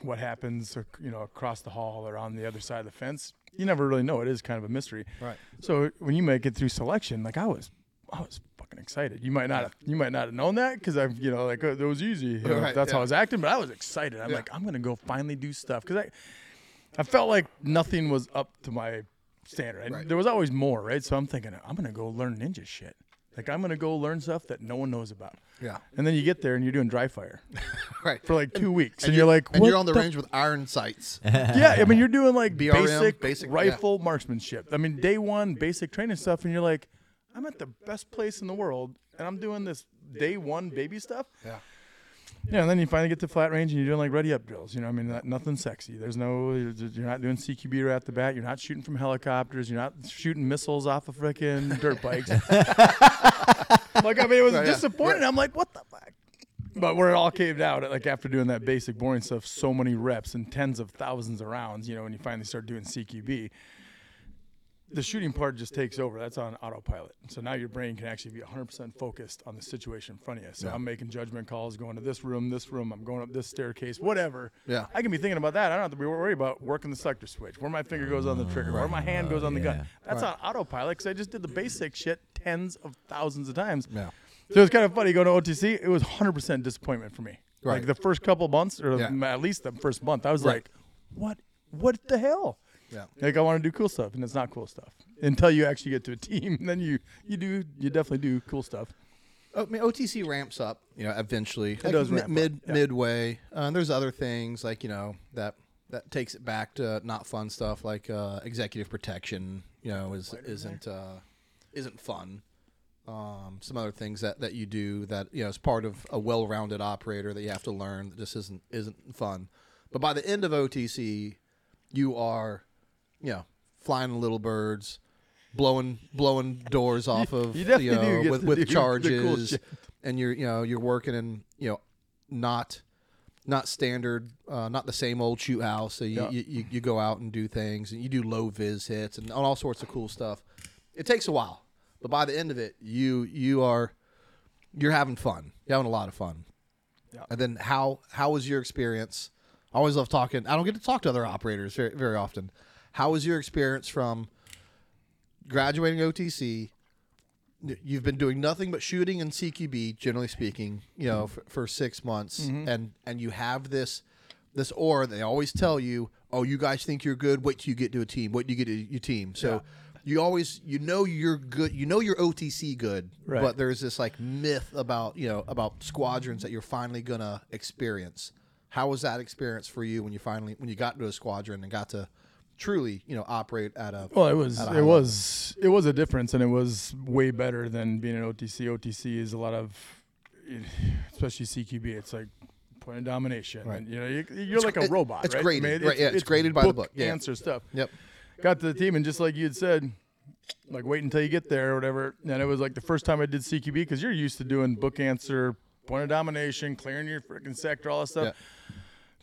what happens, or, you know, across the hall or on the other side of the fence. You never really know. It is kind of a mystery. Right. So when you make it through selection, like I was, I was fucking excited. You might not, have, you might not have known that because I've, you know, like uh, it was easy. You know, Right, that's how. I was acting, but I was excited. I'm Yeah. like, I'm gonna go finally do stuff because I, I felt like nothing was up to my standard. And Right. There was always more, right? So I'm thinking, I'm gonna go learn ninja shit. Like I'm gonna go learn stuff that no one knows about. Yeah. And then you get there and you're doing dry fire Right. for like two weeks, and, And you're like, and you're on the, the range with iron sights. yeah, I mean, you're doing like BRM, basic, basic, yeah. rifle marksmanship. I mean, day one basic training stuff, and you're like, I'm at the best place in the world, and I'm doing this day one baby stuff. Yeah. Yeah, and then you finally get to flat range, and you're doing like ready up drills. You know, I mean, not, nothing sexy. There's no, you're you're not doing CQB right at the bat. You're not shooting from helicopters. You're not shooting missiles off of freaking dirt bikes. like, I mean, it was Right, yeah, disappointing. I'm like, what the fuck? But where it all caved out, like after doing that basic boring stuff, so many reps and tens of thousands of rounds, you know, when you finally start doing CQB, the shooting part just takes over. That's on autopilot. So now your brain can actually be 100% focused on the situation in front of you. So I'm making judgment calls, going to this room, this room, I'm going up this staircase, whatever. Yeah. I can be thinking about that. I don't have to be worried about working the selector switch, where my finger goes on the trigger, where my hand uh, goes on the yeah. gun. That's on autopilot because I just did the basic shit tens of thousands of times. Yeah. So it's kind of funny going to OTC. It was 100% disappointment for me. Right. Like the first couple months, or Yeah. at least the first month, I was Right. like, what? What the hell? Yeah. Like I want to do cool stuff, and it's not cool stuff until you actually get to a team. Then you you do you definitely do cool stuff. I mean, OTC ramps up, you know, eventually. It does ramp up, mid yeah. midway. Uh, and there's other things like you know that that takes it back to not fun stuff like uh, executive protection. You know, is isn't uh, isn't fun. Um, some other things that, that you do that you know as part of a well-rounded operator that you have to learn that just isn't isn't fun. But by the end of OTC, you are, you know, flying little birds, blowing blowing doors off of you definitely know, with with the cool charges, and you're you know you're working in you know not not standard, uh, not the same old shoot house. So you, Yeah. you, you, you go out and do things, and you do low vis hits and all sorts of cool stuff. It takes a while, but by the end of it, you you are you're having fun. You're having a lot of fun. Yeah. And then how how was your experience? I always love talking. I don't get to talk to other operators very very often. How was your experience from graduating OTC? You've been doing nothing but shooting and CQB, generally speaking, you know, mm-hmm. for, for six months, mm-hmm. and and you have this this aura. They always tell you, "Oh, you guys think you're good. Wait till you get to a team. Wait till you get to your team." So you always you know you're good. You know you're OTC good, Right. but there's this like myth about you know about squadrons that you're finally gonna experience. How was that experience for you when you finally when you got into a squadron and got to truly you know operate at a Well, it was it level? was it was a difference, and it was way better than being an OTC. OTC is a lot of, especially CQB. It's like point of domination. Right. And, you know, you, you're like a it- robot. it's right? graded, right, yeah, it's graded by the book, yeah. Answer stuff. Yep. Got to the team, and just like you had said, like wait until you get there or whatever. And it was like the first time I did CQB because you're used to doing book answer, point of domination, clearing your freaking sector, all that stuff.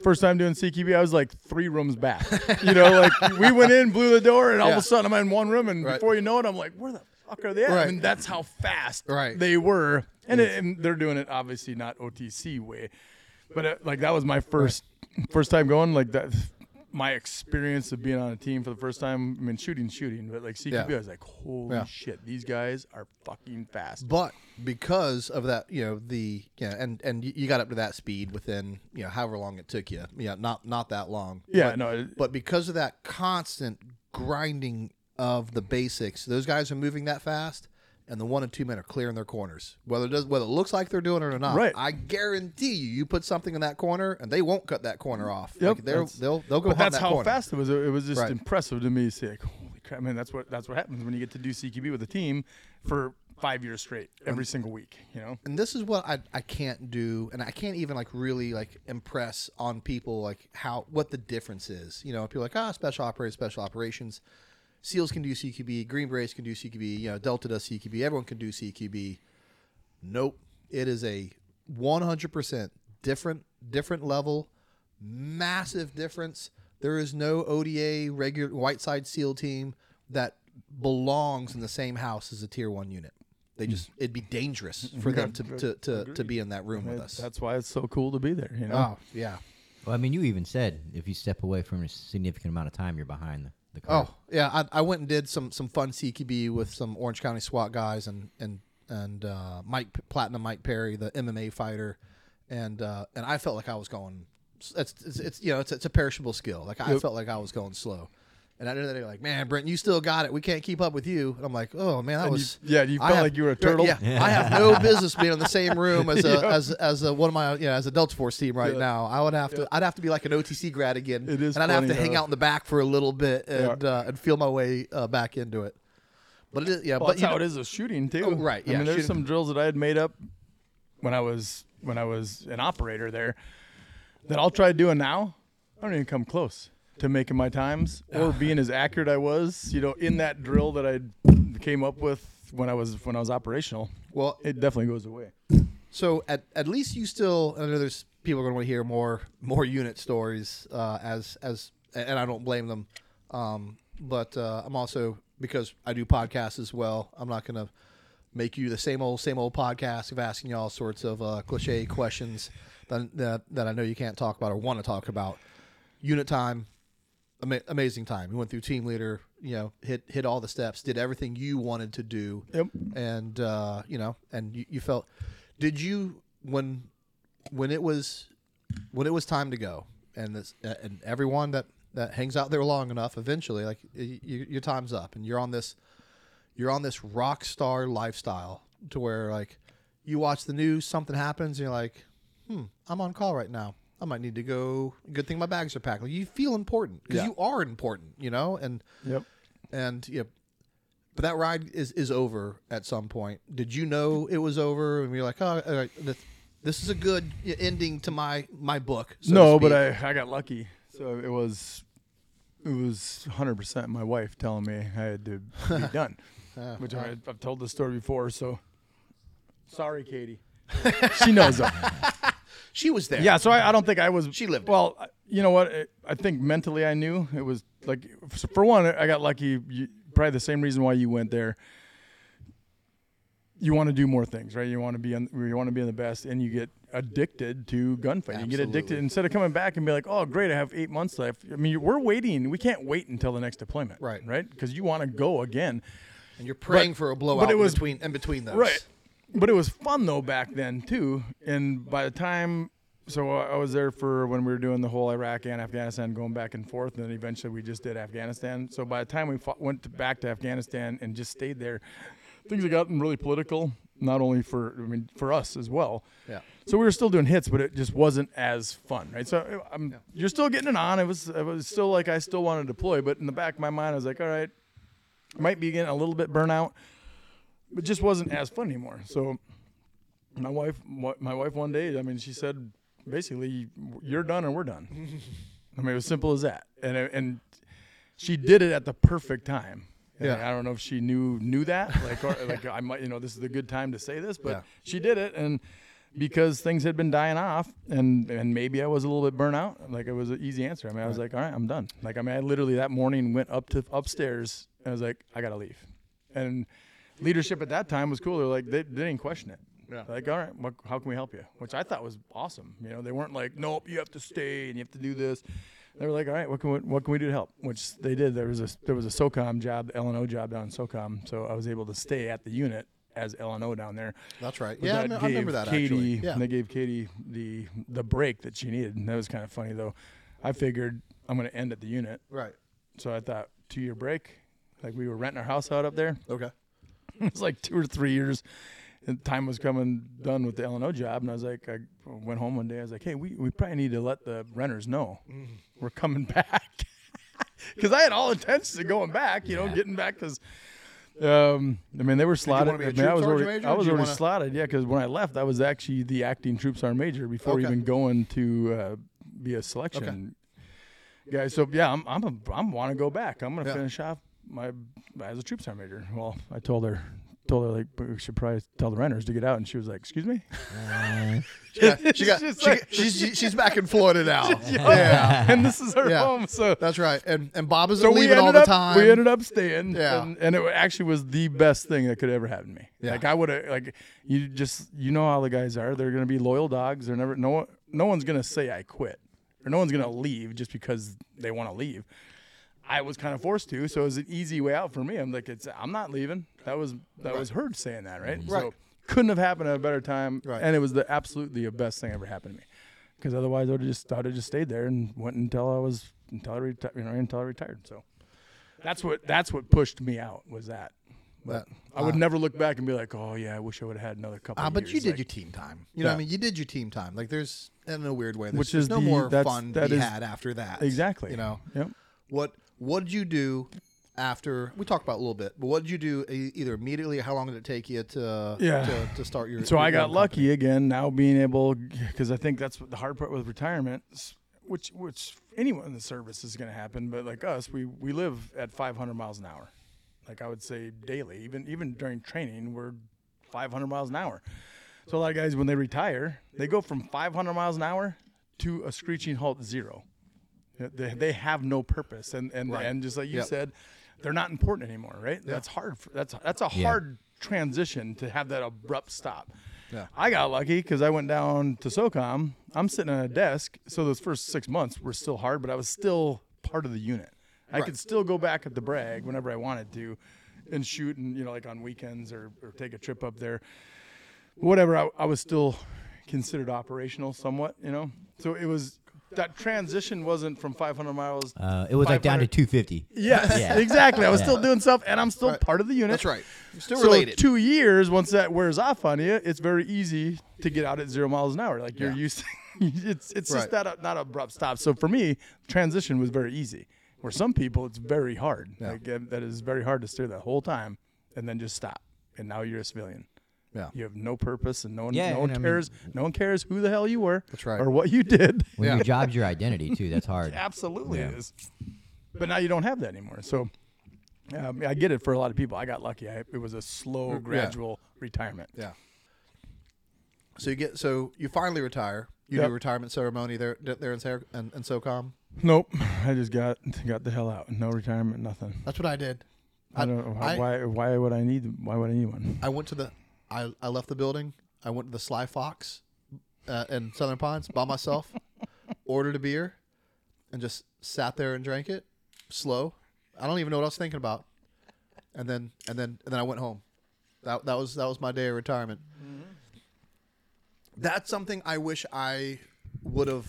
First time doing CQB, I was like three rooms back. you know, like we went in, blew the door, and all Yeah. of a sudden I'm in one room, and Right. before you know it, I'm like, where the fuck are they at? Right. And that's how fast Right. they were. And, it, and they're doing it obviously not OTC way, but uh like that was my first first time going. Like that, my experience of being on a team for the first time. I mean, shooting, shooting, but like CQB, Yeah. I was like, holy Yeah. shit, these guys are fucking fast. But because of that, you know the yeah, and and you- got up to that speed within you know however long it took you. Yeah, not not that long. Yeah, But, no, but because of that constant grinding of the basics, those guys are moving that fast, and the one and two men are clearing their corners. Whether it does whether it looks like they're doing it or not, Right. I guarantee you, you put something in that corner, and they won't cut that corner mm-hmm. off. Yep, Like they'll they'll they'll go but that's that how corner. fast it was. It was just Right. impressive to me see like, holy crap, man, that's what that's what happens when you get to do CQB with a team for five years straight, every single week. You know, and this is what I, I can't do and i can't even like really like impress on people like how what the difference is. You know people are like ah special operators special operations. Seals can do cqb green berets can do cqb you know delta does cqb everyone can do cqb nope. It is a 100% different different level massive difference. There is no oda regular white side seal team that belongs in the same house as a tier one unit they just it'd be dangerous for them to, to, to, to be in that room with us that's why it's so cool to be there. You know, oh yeah Well, I mean, you even said if you step away from a significant amount of time, you're behind the, the curve. Oh yeah, I, I went and did some some fun CQB with some Orange County SWAT guys and and and uh, Mike Platinum Mike Perry, the MMA fighter, and uh, and I felt like I was going. It's it's, it's you know it's, it's a perishable skill. Like I Yep. felt like I was going slow. And I know they're like, man, Brent, you still got it. We can't keep up with you. And I'm like, oh man, that And you- was yeah, you felt have- like you were a turtle. Yeah, I have no business being in the same room as a Yeah. as as a, one of my you know as a Delta Force team right Yeah. now. I would have to I'd have to be like an OTC grad again, It is and I'd have funny to hang out in the back for a little bit and Yeah. uh, and feel my way uh, back into it. But it is yeah, Well, but that's how know- it is with shooting too. Oh, right, I yeah, mean, there's shooting- some drills that I had made up when I was when I was an operator there that I'll try doing now. I don't even come close to making my times or being as accurate I was, you know, in that drill that I came up with when I was when I was operational. Well, It definitely goes away. so at, at least you still. I know there's people are going to want to hear more more unit stories uh, as as and I don't blame them. Um, but uh, I'm also because I do podcasts as well. I'm not going to make you the same old same old podcast of asking you all sorts of uh, cliche questions that, that that I know you can't talk about or want to talk about. Unit time, ama- amazing time. You went through team leader, you know, hit hit all the steps, did everything you wanted to do, Yep. and uh, you know, and you, you felt. Did you when when it was when it was time to go, and this and everyone that that hangs out there long enough, eventually, like y- y- your time's up, and you're on this you're on this rock star lifestyle to where like you watch the news, something happens, and you're like, hmm, I'm on call right now. I might need to go. Good thing my bags are packed. You feel important because Yeah. you are important, you know, and Yep. and yeah, but that ride is is over at some point. Did you know it was over? And you're like, oh, right, this, is a good ending to my my book. so no, but. I I got lucky. So it was it was 100% my wife telling me I had to be done. Yeah, which I, I've told this story before, so sorry, Katie. she knows that. She was there. Yeah, so I, I don't think I was. She lived. Well, I- you know what? I think mentally I knew it was like for one, I got lucky. You, probably the same reason why you went there. You want to do more things, right? You want to be on. You want to be in the best, and you get addicted to gunfighting. You get addicted instead of coming back and be like, "Oh, great, I have eight months left." I mean, we're waiting. We can't wait until the next deployment, Right. Right? Because you want to go again. and you're praying but- for a blowout but it was- in between in between those. Right. But it was fun though back then too. And by the time, so I was there for when we were doing the whole Iraq and Afghanistan, going back and forth, and then eventually we just did Afghanistan. So by the time we fought, went to, back to Afghanistan and just stayed there, things had gotten really political. Not only for I mean for us as well. Yeah. So we were still doing hits, but it just wasn't as fun, right? So uh, I'm, you're still getting it on. It was it was still like I still want to deploy, but in the back of my mind, I was like, all right, might be getting a little bit burnout, but just wasn't as fun anymore. So my wife, my wife, one day, I mean, she said basically, "You're done and we're done." I mean, it was simple as that, and and she did it at the perfect time. And Yeah. I don't know if she knew knew that, like, or, like I might, you know, this is a good time to say this, but Yeah. she did it, and because things had been dying off, and and maybe I was a little bit burnt out. Like it was an easy answer. I mean, I was like, all right, I'm done. Like I mean, I literally that morning went up to upstairs, and I was like, I gotta leave, and leadership at that time was cool. They're like, they, they didn't question it. Yeah. Like, all right, what, how can we help you? Which I thought was awesome. You know, they weren't like, nope, you have to stay and you have to do this. They were like, all right, what can we, what can we do to help? Which they did. There was a there was a SOCOM job, L and O job down in SOCOM, so I was able to stay at the unit as L and O down there. That's right. But Yeah, I, that I remember that Katie, actually. Yeah. and they gave Katie the the break that she needed. And that was kind of funny though. I figured I'm going to end at the unit, Right. so I thought two year break. Like we were renting our house out up there. Okay. it was like two or three years. And time was coming done with the L and O job, and I was like, I went home one day. I was like, hey, we, we probably need to let the renters know we're coming back, because I had all intentions of going back. You know, getting back because. Um, I mean, they were slotted. wanna be a I, mean, I was already, major, I was already wanna- slotted. Yeah, because when I left, I was actually the acting troop sergeant major before Okay. even going to uh, be a selection okay. guy. So yeah, I'm I'm a, I'm want to go back. I'm gonna Yeah. finish off my as a troop sergeant major. Well, I told her told her like we should probably tell the renters to get out, and she was like, "Excuse me." Yeah, uh, she got. She, like- she's she's back in Florida now. yeah, yeah. and this is her Yeah. home. So That's right. And and Bob isn't so leaving all the up time. we ended up staying. Yeah. and, and it actually was the best thing that could ever happen to me. Yeah. Like I would have like you just you know how the guys are. They're gonna be loyal dogs. They're never no no one's gonna say I quit or no one's gonna leave just because they want to leave. I was kind of forced to, so it was an easy way out for me. I'm like, it's I'm not leaving. That was that was her saying that, right? Right. So couldn't have happened at a better time, Right. and it was the absolutely the best thing ever happened to me. Because otherwise, I would have just I would have just stayed there and went until I was until I reti- you know until I retired. So that's what that's what pushed me out was that. That- I would uh, never look back and be like, oh yeah, I wish I would have had another couple. Ah, but years. you did Like, your team time. You know, what I mean, you did your team time. Like, there's in a weird way, there's, Which there's is no the- more fun that to be had after that. exactly. You know, Yep. what what did you do after? We talked about a little bit, but what did you do either immediately? or How long did it take you to Yeah. to, to start your? So your I got lucky company? again now being able because I think that's the hard part with retirement, which which anyone in the service is going to happen. But like us, we we live at 500 miles an hour. Like I would say daily, even even during training, we're 500 miles an hour. So a lot of guys when they retire, they go from 500 miles an hour to a screeching halt zero. They, they have no purpose, and and Right. and just like you Yep. said, they're not important anymore, right? That's hard. For, that's that's a hard transition to have that abrupt stop. Yeah. I got lucky because I went down to SOCOM. I'm sitting at a desk, so those first six months were still hard, but I was still part of the unit. I Right. could still go back at the Bragg whenever I wanted to, and shoot, and you know, like on weekends or, or take a trip up there. Whatever, I, I was still considered operational somewhat, you know. So it was that transition wasn't from 500 miles. Uh, it was like down to 250. Yes, Yeah. exactly. I was Yeah. still doing stuff, and I'm still Right. part of the unit. That's right. You're still So related. two years, once that wears off on you, it's very easy to get out at zero miles an hour. Like you're Yeah. used. To, it's it's Right. just not a, not a abrupt stop. So for me, transition was very easy. For some people, it's very hard. Yeah. Like uh, that is very hard to steer that whole time and then just stop. And now you're a civilian. Yeah. You have no purpose, and no one Yeah, no one and I mean- cares. no one cares who the hell you were. That's right. Or what you did. When Yeah. your job's your identity too, that's hard. Absolutely Yeah. it is. But now you don't have that anymore. So um, I get it for a lot of people. I got lucky. I, it was a slow, Yeah. gradual retirement. Yeah. So you get so you finally retire. You do Yep. a retirement ceremony there there in Sar- in, in SOCOM. Nope. I just got got the hell out. No retirement, nothing. That's what I did. I, don't know I- why. Why would I need? Why would I need one? I went to the I, I left the building. I went to the Sly Fox uh, in Southern Pines by myself. ordered a beer, and just sat there and drank it slow. I don't even know what I was thinking about. And then and then and then I went home. That that was that was my day of retirement. That's something I wish I would have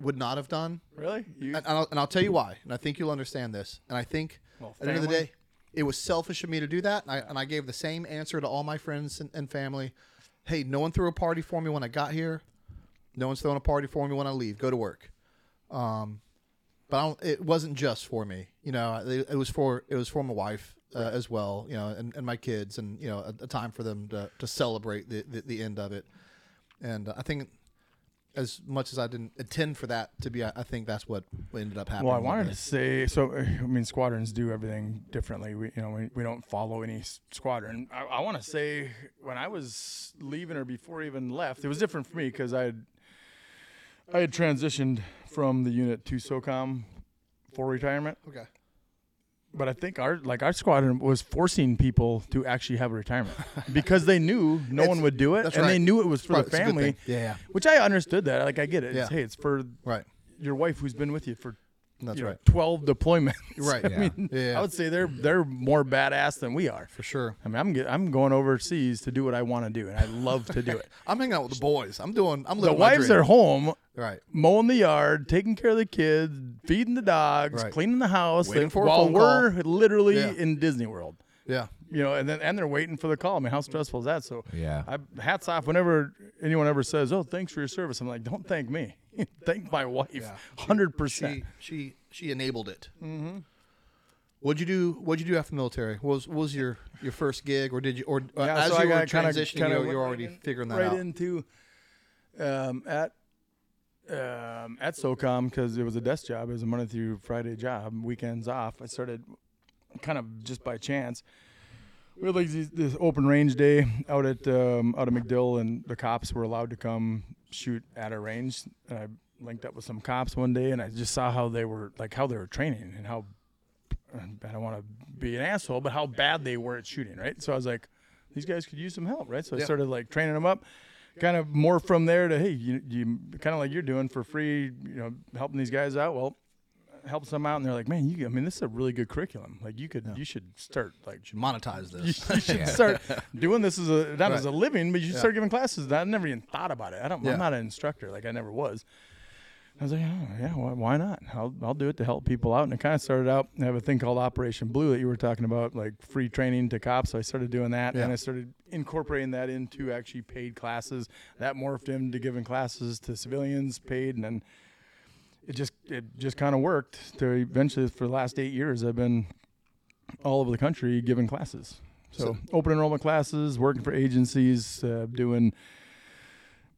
would not have done. Really? You, And, and, I'll, and I'll tell you why. And I think you'll understand this. And I think Well, at the end of the day, it was selfish of me to do that. And I, and I gave the same answer to all my friends and, and family. Hey, no one threw a party for me when I got here. No one's throwing a party for me when I leave. Go to work. Um, but I don't, it wasn't just for me. You know, it, it was for it was for my wife uh, as well. You know, and, and my kids, and you know, a, a time for them to, to celebrate the, the the end of it. And I think as much as I didn't intend for that to be, I, I think that's what ended up happening. Well, I wanted to say so. I mean, squadrons do everything differently. We, you know, we, we don't follow any squadron. I, I want to say when I was leaving or before I even left, it was different for me because I had I had transitioned from the unit to SOCOM for retirement. Okay. But I think our like our squadron was forcing people to actually have a retirement because they knew no It's- one would do it, that's and they knew it was for Right, the it's a good family. thing. Yeah, yeah. Which I understood that. Like I get it. It's, Yeah. hey, it's for Right. your wife who's been with you for That's you know, right. 12 deployments. Right. I Yeah. mean, Yeah. I would say they're they're more badass than we are. For sure. I mean, I'm get, I'm going overseas to do what I want to do, and I love to do it. I'm hanging out with the boys. I'm doing. I'm the living my wives are home, right. mowing the yard, taking care of the kids, feeding the dogs, Right. cleaning the house, Waiting for while we're call. literally Yeah. in Disney World. Yeah. You know, and then and they're waiting for the call. I mean, how stressful is that? So Yeah. I hats off whenever anyone ever says, "Oh, thanks for your service." I'm like, "Don't thank me, thank my wife." Yeah. Hundred percent. She she she enabled it. Mm-hmm. What'd you do? What'd you do after the military? What was what was your your first gig, or did you, or uh, Yeah, as so you I were got kinda- transitioning, kinda you went you're already in- figuring that right out? Right into um, at um, at SOCOM because it was a desk job. It was a Monday through Friday job, weekends off. I started kind of just by chance. We had like these, this open range day out at um, out of MacDill, and the cops were allowed to come shoot at a range. And I linked up with some cops one day, and I just saw how they were like how they were training and how I don't want to be an asshole, but how bad they were at shooting, right? So I was like, these guys could use some help, right? So I Yeah. started like training them up, kind of more from there to hey, you, you kind of like you're doing for free, you know, helping these guys out. Well, helps them out, and they're like, man, you, I mean, this is a really good curriculum. Like you could, you should start like. Should monetize this. you should start doing this as a not as a living, but you should Yeah. start giving classes. I never even thought about it. I don't. I'm not an instructor. Like I never was. I was like, oh, yeah, why, why not? I'll, I'll do it to help people out. And it kind of started out. I have a thing called Operation Blue that you were talking about, like free training to cops. So I started doing that, Yeah. and I started incorporating that into actually paid classes. That morphed into giving classes to civilians, paid, and then it just it just kind of worked. To eventually, for the last eight years, I've been all over the country giving classes. So, So- open enrollment classes, working for agencies, uh, doing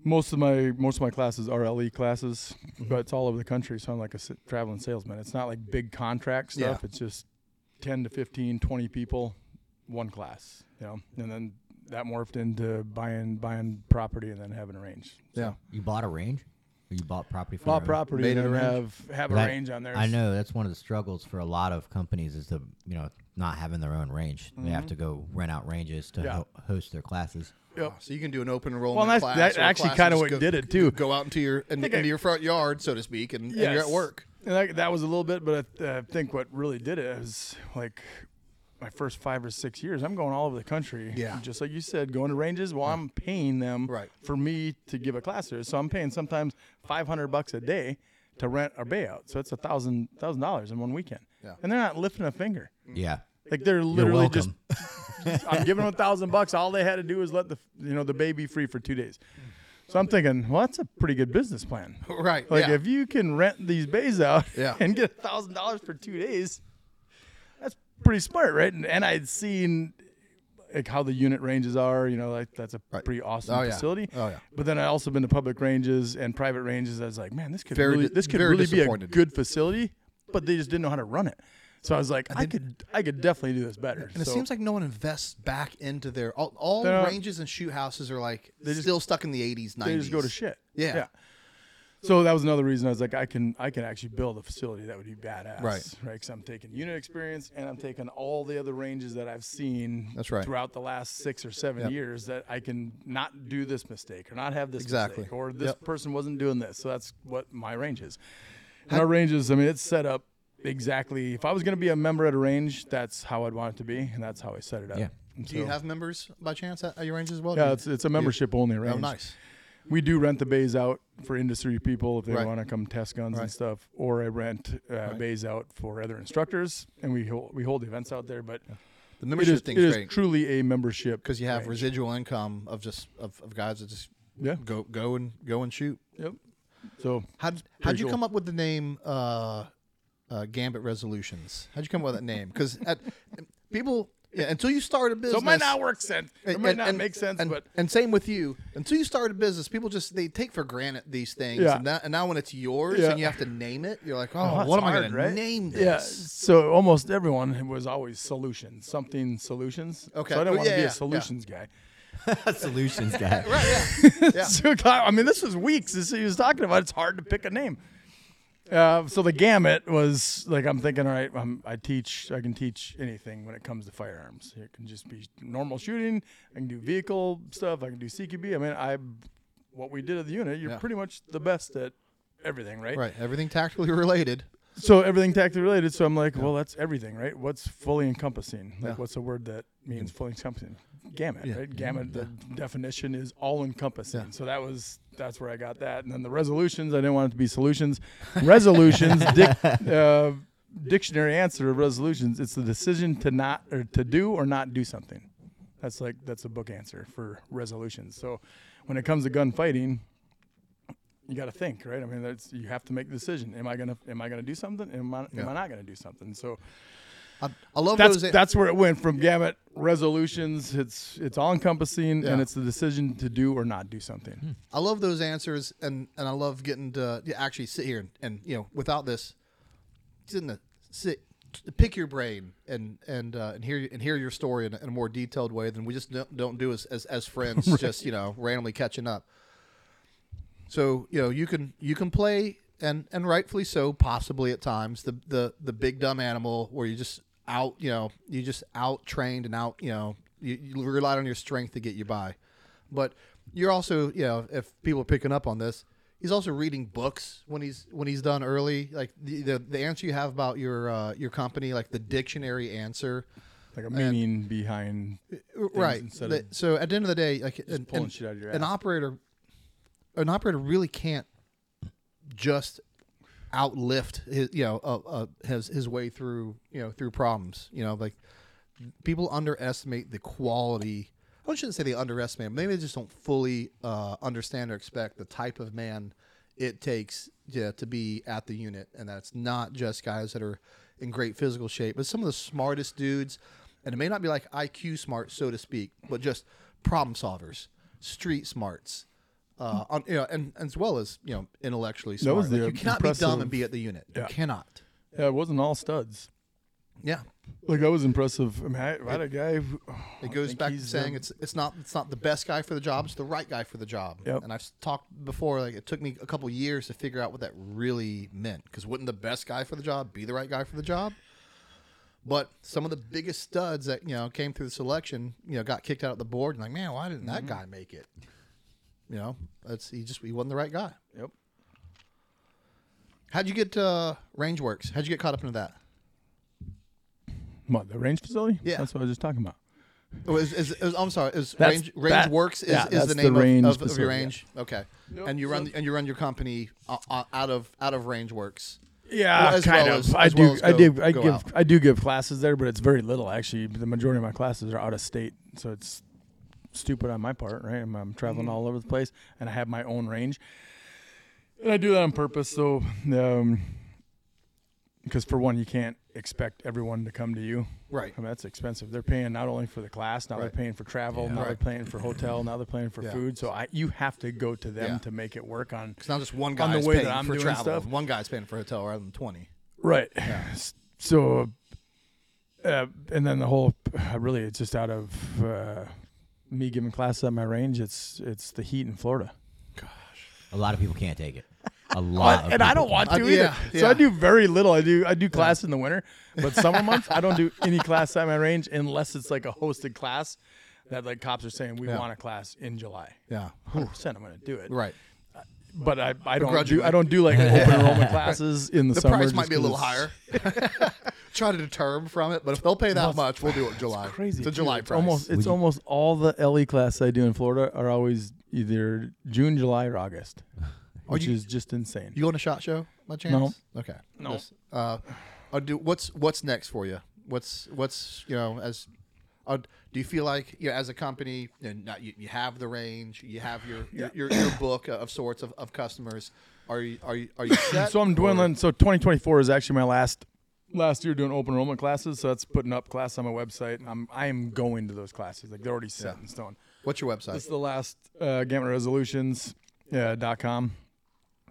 most of my most of my classes are LE classes, Mm-hmm. but it's all over the country. So I'm like a traveling salesman. It's not like big contract stuff. Yeah. It's just 10 to 15, 20 people, one class, you know. And then that morphed into buying buying property and then having a range. So yeah. You bought a range? Or you bought property for Bought your own? property Made and a then have have a That- range on there. I know that's one of the struggles for a lot of companies is to you know not having their own range. They have to go rent out ranges to Mm-hmm. Yeah. ho- host their classes. Yep. So you can do an open enrollment that's- class. that's or a actually class kinda and what just did it, too. Go out into your in, think into I- your front yard, so to speak, and, and you're at work. And that, that was a little bit, but I, I think what really did it was like my first five or six years. I'm going all over the country. Yeah. Just like you said, going to ranges. Well, I'm paying them Right. for me to give a class there. So I'm paying sometimes 500 bucks a day to rent a bay out. So it's a thousand thousand dollars in one weekend. Yeah. And they're not lifting a finger. Yeah. Like they're literally just. I'm giving them a thousand bucks. All they had to do was let the you know the baby free for two days. So I'm thinking, well, that's a pretty good business plan. Right. Like yeah. if you can rent these bays out Yeah. and get a thousand dollars for two days, that's pretty smart, right? And, and I'd seen like how the unit ranges are. You know, like that's a Right. pretty awesome Oh, yeah. facility. Oh, yeah. But then I also been to public ranges and private ranges. I was like, man, this could Very really this could really be a good facility, but they just didn't know how to run it. So I was like, I, could I could definitely do this better. and it seems like no one invests back into their all, all ranges and shoot houses are like They just- still stuck in the 80s, 90s. they just go to shit. Yeah. Yeah. So that was another reason I was like, I can I can actually build a facility that would be badass, Right. Right, because I'm taking unit experience and I'm taking all the other ranges that I've seen. That's right. Throughout the last six or seven Yep. years, that I can not do this mistake or not have this Exactly. mistake or this Yep. person wasn't doing this. So that's what my range is. And our ranges, I mean, it's set up exactly. If I was going to be a member at a range, that's how I'd want it to be, and that's how I set it up. Yeah. And Do you have members by chance at, at your range as well? Yeah, it's it's a membership only range. Oh, nice. We do rent the bays out for industry people if they Right. want to come test guns Right. and stuff, or I rent uh, Right. bays out for other instructors, and we hold, we hold events out there. But The it membership is, it is truly a membership because you have range. residual income of just of, of guys that just Yeah. go go and go and shoot. Yep. So How how'd you cool. come up with the name uh, uh, Gamut Resolutions? How'd you come up with that name? Because people Yeah, until you start a business. So it might not work sense. It and- might and- not and- make sense, and, but and same with you. Until you start a business, people just they take for granted these things. Yeah. And, now, and now when it's yours Yeah. and you have to name it, you're like, oh, Oh, what am I hard, going right? to name this? Yeah. So almost everyone was always solutions, something solutions. Okay. So I didn't Oh, want to yeah, be yeah, a solutions guy. Solutions guy. Right. Yeah. Yeah. So, I mean, this was weeks. This he was talking about. It's hard to pick a name. Uh, so the gamut was like I'm thinking. All right, I'm, I teach. I can teach anything when it comes to firearms. It can just be normal shooting. I can do vehicle stuff. I can do CQB. I mean, I what we did at the unit. You're Yeah. pretty much the best at everything, right? right. Everything tactically related. So everything tactically related. So I'm like, well, that's everything, right? What's fully encompassing? Like, Yeah. what's a word that means fully encompassing? Gamut, Yeah. right? Gamut. The definition is all encompassing. Yeah. So that was that's where I got that. And then the resolutions, I didn't want it to be solutions. Resolutions, dic- uh, dictionary answer of resolutions. It's the decision to not or to do or not do something. That's like that's a book answer for resolutions. So when it comes to gunfighting, you got to think, right? I mean, that's you have to make the decision. Am I gonna am I gonna do something? Am I am I not gonna do something? So I, I love that's those. that's where it went from gamut resolutions. It's it's all encompassing, Yeah. and it's the decision to do or not do something. I love those answers, and and I love getting to actually sit here and, and you know without this, sitting to sit, pick your brain and and uh, and hear and hear your story in a, in a more detailed way than we just don't, don't do as as, as friends, just you know randomly catching up. So you know you can you can play and and rightfully so possibly at times the the the big dumb animal where you just out you know you just out trained and out you know you, you relied on your strength to get you by, but you're also you know if people are picking up on this he's also reading books when he's when he's done early. Like the the, the answer you have about your uh, your company like the dictionary answer. Like a meaning behind right. instead The- of so at the end of the day like an, pulling an- shit out of your an operator an operator really can't just outlift his you know uh, uh, his his way through you know through problems you know like people underestimate the quality I shouldn't say they underestimate maybe they just don't fully uh, understand or expect the type of man it takes yeah, to be at the unit. And that's not just guys that are in great physical shape but some of the smartest dudes and it may not be like IQ smart so to speak but just problem solvers street smarts uh, on, you know, and, as well as you know, intellectually smart. was Like, the you cannot be dumb impressive- and be at the unit. Yeah. You cannot. yeah, it wasn't all studs. Yeah, Like that was impressive. I mean, I, I had a guy. Who, it goes back to saying it's it's not it's not the best guy for the job. It's the right guy for the job. Yep. And I've s- talked before. Like it took me a couple years to figure out what that really meant. Because wouldn't the best guy for the job be the right guy for the job? But some of the biggest studs that you know came through the selection, you know, got kicked out of the board, and like, man, why didn't that Mm-hmm. guy make it? You know, that's he just he wasn't the right guy. Yep. How'd you get uh, Rangewerx? How'd you get caught up into that? What the range facility? Yeah. that's what I was just talking about. Oh, is, is, is, I'm sorry. Is That's- range range that- works is, yeah, is that's the the name range of, of, of your facility, yeah. range? Okay. Yep, And you run so- and you run your company uh, uh, out of out of Rangewerx. Yeah, Well, as kind well of. as- I as do. well as I go- do. I go give. out. I do give classes there, but it's very little actually. The majority of my classes are out of state, so it's stupid on my part, right? I'm, I'm traveling Mm-hmm. all over the place, and I have my own range, and I do that on purpose. So, um, because for one, you can't expect everyone to come to you. Right. I mean, that's expensive. They're paying not only for the class, now Right. they're paying for travel, now Right. they're paying for hotel, now they're paying for Yeah. food. So I, you have to go to them Yeah. to make it work on. It's not just one On the guy's way that paying I'm for doing travel. stuff. One guy's paying for hotel rather than twenty. Right. So, uh, and then the whole, uh, really, it's just out of uh, me giving classes at my range. It's it's the heat in Florida, Gosh, A lot of people can't take it. A lot. of and I don't want Uh, to yeah, either. So I do very little. I do I do class in the winter, but summer months I don't do any class at my range unless it's like a hosted class that like cops are saying we Yeah. want a class in July. Yeah. 100 percent I'm going to do it. Right. But I, I don't do I don't do like open enrollment classes in the, The summer. The price might be a little higher. Try to deter them from it, but if they'll pay that Well, much, we'll do it in July. crazy. It's a too. July It's price. almost it's Would you- almost all the LE classes I do in Florida are always either June, July, or August, which you- is just insane. You going to shot show by chance? No. Okay. No. Just, uh, I'll do what's what's next for you? What's what's you know as uh, do you feel like you know, as a company not, you, you have the range, you have your your, your, your book of sorts of, of customers. Are you are you are you set? so I'm or- dwindling. So 2024 is actually my last last year doing open enrollment classes, so that's putting up classes on my website. I'm I am going to those classes. Like they're already set Yeah. in stone. What's your website? This is the last uh, gamut resolutions uh, dot com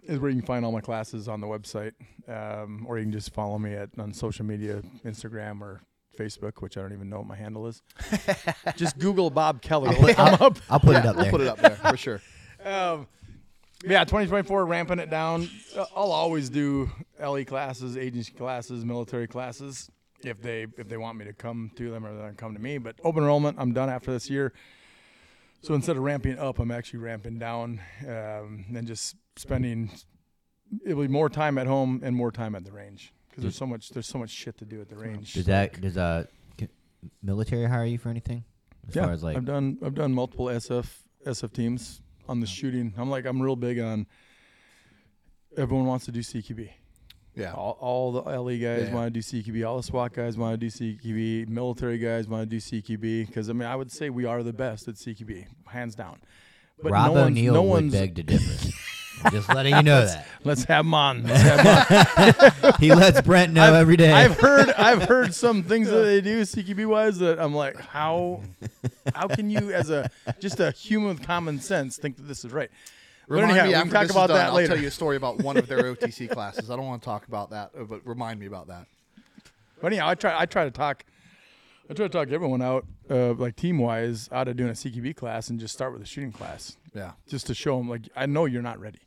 is where you can find all my classes on the website, um, or you can just follow me at on social media, Instagram or Facebook, which I don't even know what my handle is. just Google Bob Keller. It'll come up. I'll put yeah, it up there. we'll put it up there for sure. Um, yeah, 2024, ramping it down. Uh, I'll always do LE classes, agency classes, military classes if they if they want me to come to them or they come to me. But open enrollment, I'm done after this year. So instead of ramping up, I'm actually ramping down um, and just spending it'll be more time at home and more time at the range because there's so much there's so much shit to do at the range. Does that does uh c- military hire you for anything? As yeah, far as like I've done I've done multiple SF SF teams on the shooting. I'm like I'm real big on. Everyone wants to do CQB. Yeah. All, all the LE guys Yeah. want to do CQB. All the SWAT guys want to do CQB. Military guys want to do CQB. Because I mean, I would say we are the best at CQB, hands down. But Rob no one's, O'Neill no would one's. beg to differ. Just letting you know that Let's have him on. Let's have him on. he lets Brent know I've- every day. I've heard I've heard some things that they do CQB wise that I'm like, how how can you as a just a human with common sense think that this is right? But Remind anyhow, me we after can talk about done, that I'll later. tell you a story about one of their OTC classes. I don't want to talk about that, uh, but remind me about that. But anyhow, I try I try to talk I try to talk everyone out, uh, like team wise, out of doing a CQB class and just start with a shooting class, Yeah. just to show them like I know you're not ready.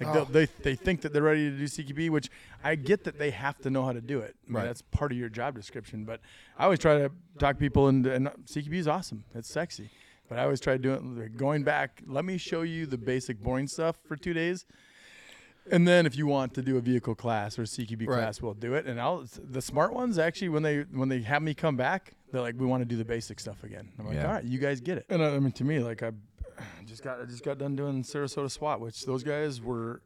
Like oh. they'll- they they think that they're ready to do CQB, which I get that they have to know how to do it. I mean, Right. That's part of your job description. But I always try to talk people into and CQB is awesome. It's sexy. But I always try to do it like, going back. Let me show you the basic boring stuff for two days. And then if you want to do a vehicle class or a CQB Right. class, we'll do it. And I'll the smart ones actually when they when they have me come back, they're like, we want to do the basic stuff again. I'm like, Yeah. all right, you guys get it. And I, I mean, to me, like I just got I just got done doing Sarasota SWAT, which those guys were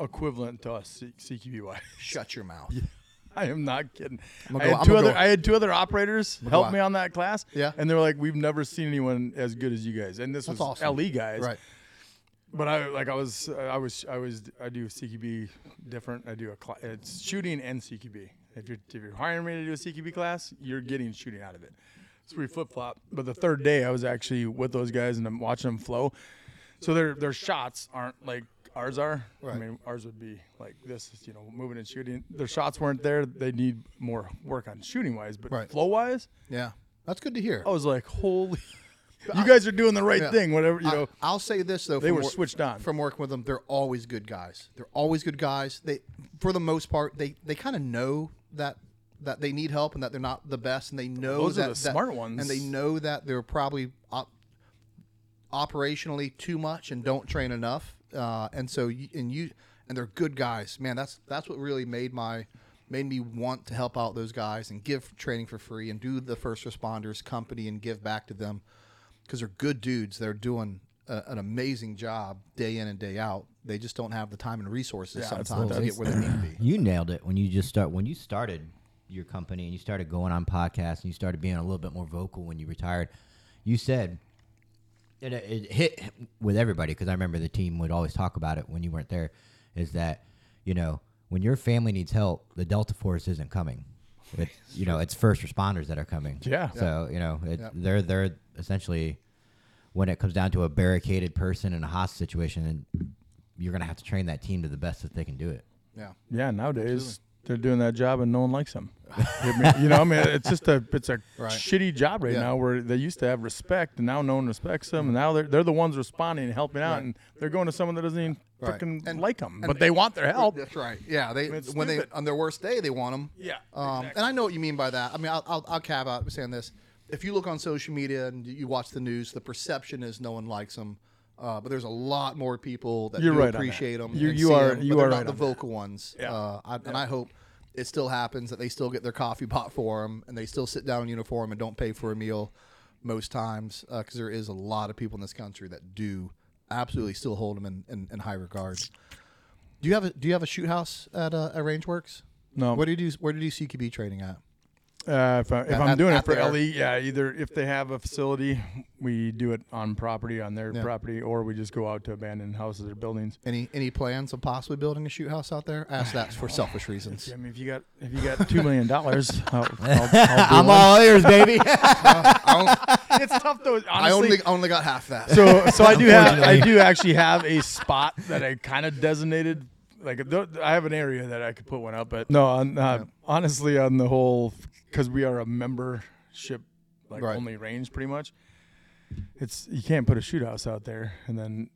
equivalent to us CQB wise. Shut your mouth. I am not kidding. gonna I go- had I'm two other go- I had two other operators help me on that class. Yeah. and they were like, we've never seen anyone as good as you guys. And this That's was awesome. LE guys, Right. but I like I was I was I was I do CQB different. I do a cl- it's shooting and CQB. If you're if you're hiring me to do a CQB class, you're getting shooting out of it. We flip flop. But the third day, I was actually with those guys and I'm watching them flow. So their their shots aren't like ours are. Right. I mean, ours would be like this, you know, moving and shooting. Their shots weren't there. They need more work on shooting wise, but Right. flow wise, Yeah. That's good to hear. I was like, holy. You guys are doing the right Yeah. thing. Whatever you know. I'll say this though, They were wor- switched on. from working with them. They're always good guys. They're always good guys. They, for the most part, they they kind of know that that they need help and that they're not the best, and they know Those are that the that- smart ones. and they know that they're probably op- operationally too much and don't train enough. Uh, and so you, and you and they're good guys, man. That's that's what really made my made me want to help out those guys and give training for free and do the first responders company and give back to them because they're good dudes. They're doing a, an amazing job day in and day out. They just don't have the time and resources Yeah, sometimes to get where they need to be. You nailed it when you just start when you started your company and you started going on podcasts and you started being a little bit more vocal when you retired. You said and it, it hit with everybody because I remember the team would always talk about it when you weren't there. Is that you know when your family needs help, the Delta Force isn't coming. It's, you know, it's first responders that are coming. Yeah. So you know, it, Yeah. they're they're essentially when it comes down to a barricaded person in a hostage situation, and you're gonna have to train that team to the best that they can do it. Yeah. Yeah, nowadays they're doing that job and no one likes them. you know, I mean, it's just a it's a Right. shitty job right Yeah. now where they used to have respect and now no one respects them. And now they're they're the ones responding and helping out, Right. and they're going to someone that doesn't even Right. freaking And- like them, but they want their help. That's right. Yeah. They it's when they on their worst day they want them. Yeah, Um, exactly. And I know what you mean by that. I mean, I'll, I'll, I'll caveat by saying this: if you look on social media and you watch the news, the perception is no one likes them. Uh, but there's a lot more people that You're do right on that. appreciate them. You- and you see are- 'em, you but they're not right the on that. vocal ones. Yeah. Uh, I, And I hope it still happens that they still get their coffee bought for them and they still sit down in uniform and don't pay for a meal most times because there is a lot of people in this country that do absolutely still hold them in, in, in high regard. Do you have a Do you have a shoot house at uh, at Rangewerx? No, Where do you do Where do you do CQB training at? Uh, if, I, if At- I'm doing at it for LE, yeah, either if they have a facility, we do it on property, on their Yeah. property, or we just go out to abandoned houses or buildings. Any any plans of possibly building a shoot house out there? I ask that for selfish reasons. I mean, if you got if you got two million dollars, I'll, I'll, I'll do I'm one. all ears, baby. It's tough though. Honestly. I only only got half that. so so I do have I do actually have a spot that I kind of designated. Like th- I have an area that I could put one up, but no, on, uh, honestly, on the whole, because we are a membership like Right. only range, pretty much. It's you can't put a shoot house out there, and then.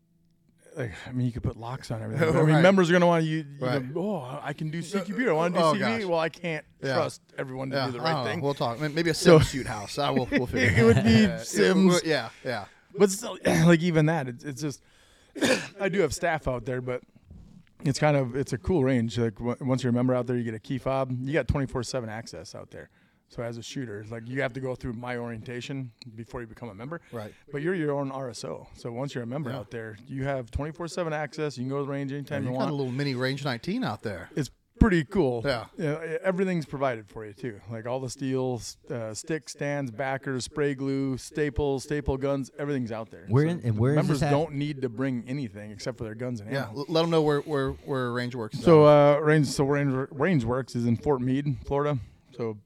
Like, I mean, you could put locks on everything. I mean, Right. members are gonna want you. you Right. know, oh, I can do CQB. I uh, want to do Oh, CQB. Well, I can't Yeah. trust everyone to yeah, do the right know. thing. We'll talk. Maybe a So- shoot house. I will. We'll figure it, it, would be Yeah, it- Sims. yeah, yeah. But still, like even that, it's, it's just I do have staff out there, but it's kind of it's a cool range. Like w- once you're a member out there, you get a key fob. You got 24/7 access out there. So as a shooter, like you have to go through my orientation before you become a member. Right. But you're your own RSO. So once you're a member Yeah. out there, you have 24/7 access. You can go to the range anytime You you got a little mini range 19 out there. It's pretty cool. Yeah. You know, everything's provided for you too. Like all the steel, uh, sticks, stands, backers, spray glue, staples, staple guns, everything's out there. Where in- and where is members this don't need to bring anything except for their guns and Yeah. ammo. l- Let them know where where where Rangewerx. So uh, range, so range, Rangewerx is in Fort Meade, Florida. So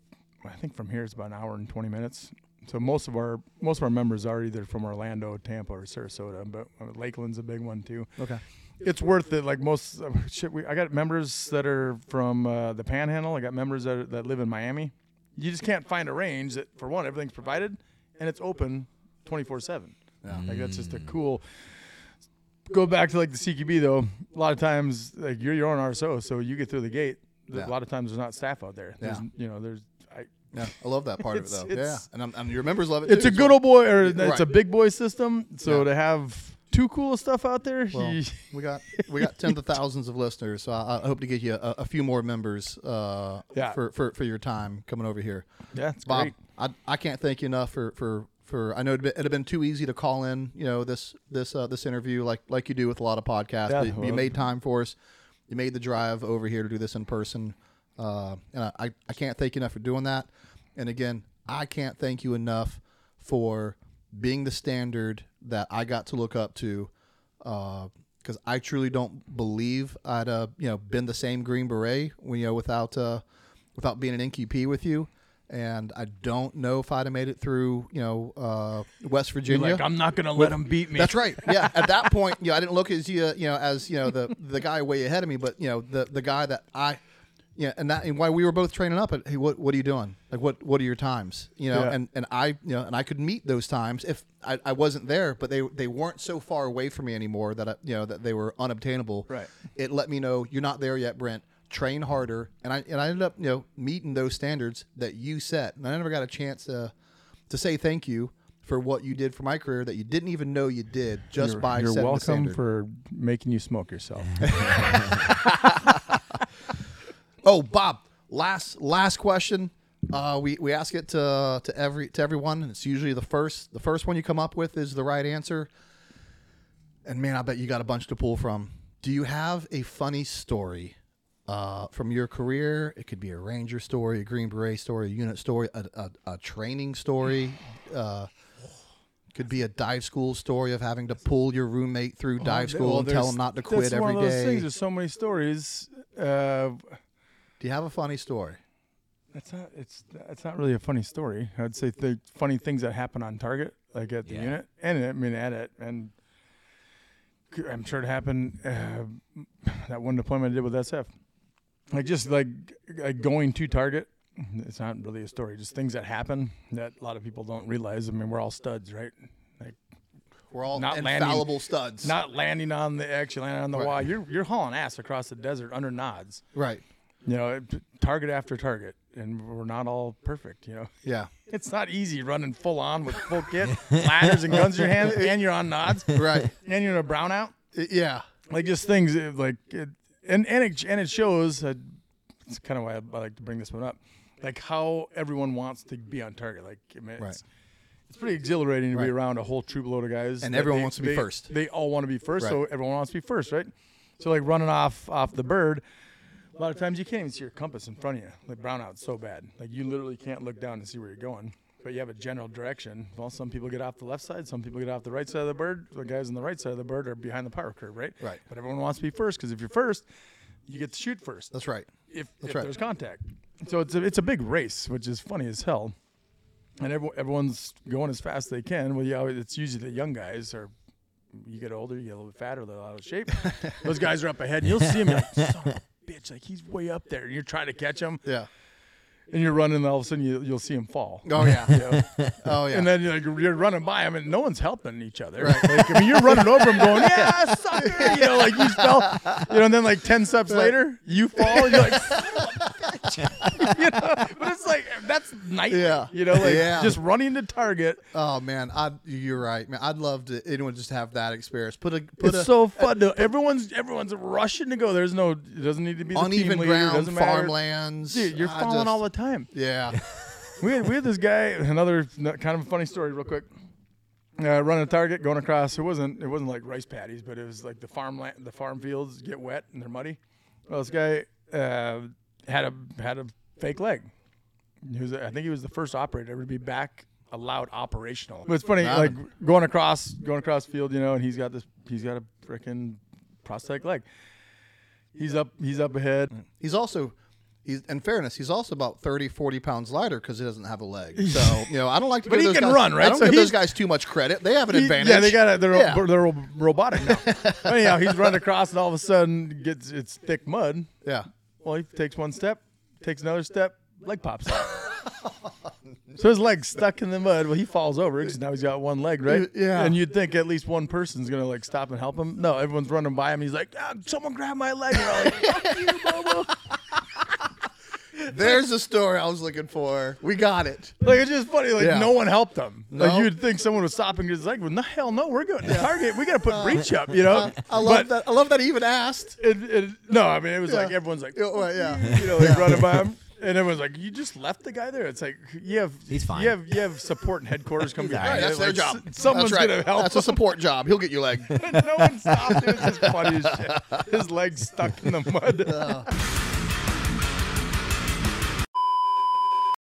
I think from here it's about an hour and 20 minutes. So most of our most of our members are either from Orlando, Tampa, or Sarasota, but uh, Lakeland's a big one too. okay. it's worth it. Like most uh, shit, we I got members that are from uh, the Panhandle. I got members that are, that live in Miami. You just can't find a range that, for one, everything's provided and it's open twenty four seven. Yeah. Like that's just a cool. Go back to like the CQB though. A lot of times, like you're your own RSO, so you get through the gate. Yeah. A lot of times there's not staff out there. There's, Yeah. You know, there's. I, Yeah. I love that part of it though. Yeah. it's- And, I'm, and your members love it. it's too, a so- good old boy, or it's Right. a big boy system. So Yeah. to have two cool stuff out there, Well, we got we got tens of thousands of listeners, so I, I hope to get you a, a few more members uh, Yeah. for, for for your time coming over here. yeah, it's Bob, great. I, I can't thank you enough for for for I know it'd been, it'd have been too easy to call in, you know, this this uh, this interview like like you do with a lot of podcasts. Yeah, but you well- made time for us. You made the drive over here to do this in person, uh, and I I can't thank you enough for doing that. And again, I can't thank you enough for being the standard that I got to look up to. Because I truly don't believe I'd uh, you know been the same Green Beret when you know without uh, without being an NQP with you, and I don't know if I'd have made it through you know uh, West You're Virginia. like, I'm not gonna let them beat me. That's right. Yeah. At that point, you know, I didn't look as you, you know, as you know the the guy way ahead of me, but you know the the guy that I, yeah, and that and why we were both training up. At, hey, what what are you doing? Like what what are your times? You know, Yeah. and and I you know and I could meet those times if I, I wasn't there, but they they weren't so far away from me anymore that I, you know that they were unobtainable. Right. It let me know you're not there yet, Brent. Train harder, and I and I ended up you know meeting those standards that you set, and I never got a chance to to say thank you for what you did for my career that you didn't even know you did just you're, by you're setting the welcome for making you smoke yourself. oh, Bob, last last question. Uh, we we ask it to to every to everyone, and it's usually the first the first one you come up with is the right answer. And man, I bet you got a bunch to pull from. Do you have a funny story uh, from your career? It could be a ranger story, a Green Beret story, a unit story, a, a, a training story. Uh, could be a dive school story of having to pull your roommate through dive school Well, and tell him not to quit that's one of those day. Things. There's so many stories. Uh, Do you have a funny story? that's not. It's that's not really a funny story. I'd say the funny things that happen on target, like at the Yeah. unit, and I mean at it, and I'm sure it happened. Uh, that one deployment I did with SF, like just like, like going to target. It's not really a story. Just things that happen that a lot of people don't realize. I mean, we're all studs, right? Like We're all Not landing- studs. not landing on the actually landing on the Right. wall. You're you're hauling ass across the desert under nods. right. You know, target after target, and we're not all perfect. You know, Yeah. it's not easy running full on with full kit, ladders and guns in your hand, and you're on nods, Right. and you're in a brownout. I- yeah. Like just things uh, like, it, and and it and it shows. Uh, it's kind of why I, I like to bring this one up, like how everyone wants to be on target. Like, I mean, Right. it's, it's pretty exhilarating to Right. be around a whole troop load of guys, And that everyone wants to be they- first. They all want to be first, so Right. everyone wants to be first, right? So like running off off the bird, A lot of times you can't even see your compass in front of you. Like brownout's so bad. Like you literally can't look down to see where you're going. But you have a general direction. Well, some people get off the left side, some people get off the right side of the bird. The guys on the right side of the bird are behind the power curve, right? Right. But everyone wants to be first because if you're first, you get to shoot first. That's right. if, That's if right. there's contact. So it's a, it's a big race, which is funny as hell. And every, everyone's going as fast as they can. Well, yeah, it's usually the young guys are. You get older, you get a little bit fatter, a little out of shape. Those guys are up ahead, and you'll see them. You're like, son of a bitch, like he's way up there. And you're trying to catch him, Yeah. and you're running, and all of a sudden you, you'll see him fall. Oh yeah. Know? Oh yeah. And then you're, like, you're running by him, and no one's helping each other. Like, I mean, you're running over him, going, "Yeah, sucker!" You know, like you fell. You know, and then like ten steps later, you fall, and you're like, "Son of a bitch." you know. But it's like that's nightmare. Yeah. You know, like Yeah. just running to target. oh man, I you're right, man. I'd love to anyone just have that experience. Put a put It's a so fun. To, everyone's everyone's rushing to go. There's no. It doesn't need to be uneven ground, farmlands. Dude, you're falling just- all the time. Yeah. we had, we had this guy another kind of a funny story real quick uh, running a target going across it wasn't it wasn't like rice paddies but it was like the farmland the farm fields get wet and they're muddy well this guy uh, had a had a fake leg he was i think he was the first operator ever to be back allowed operational but it's funny Wow. like going across going across field you know and he's got this he's got a freaking prosthetic leg he's up he's up ahead He's also he's in fairness, he's also about 30, 40 pounds lighter because he doesn't have a leg. So you know, I don't like to. But give he can guys, run, right? I don't So give those guys too much credit. They have an He- advantage. Yeah, they got it. They're, Yeah. they're robotic now. Anyhow, he's running across, and all of a sudden gets it's thick mud. Yeah. Well, he takes one step, takes another step, leg pops out. so his leg's stuck in the mud. Well, he falls over because now he's got one leg, right? Yeah. And you'd think at least one person's gonna like stop and help him. No, everyone's running by him. He's like, ah, "Someone grab my leg!" We're all like, "Fuck you, Bobo!" There's the story I was looking for. We got it. Like it's just funny. Like Yeah. no one helped him. Like you'd think someone was stopping his leg. Well, no hell no. We're going to target. We got to put uh, breach up. You know. Uh, I love But- that. I love that he even asked. It, it, no, I mean it was like Yeah. everyone's like, Yeah, well, yeah. you know, like running by him, and everyone's like, "You just left the guy there." It's like you have, He's fine. You have, you have support and headquarters come behind. Right, you. that's their Like, job. s- Someone's That's right. gonna help. That's a support job. He'll get your leg. no one stopped. It was just funny as shit. His legs stuck in the mud.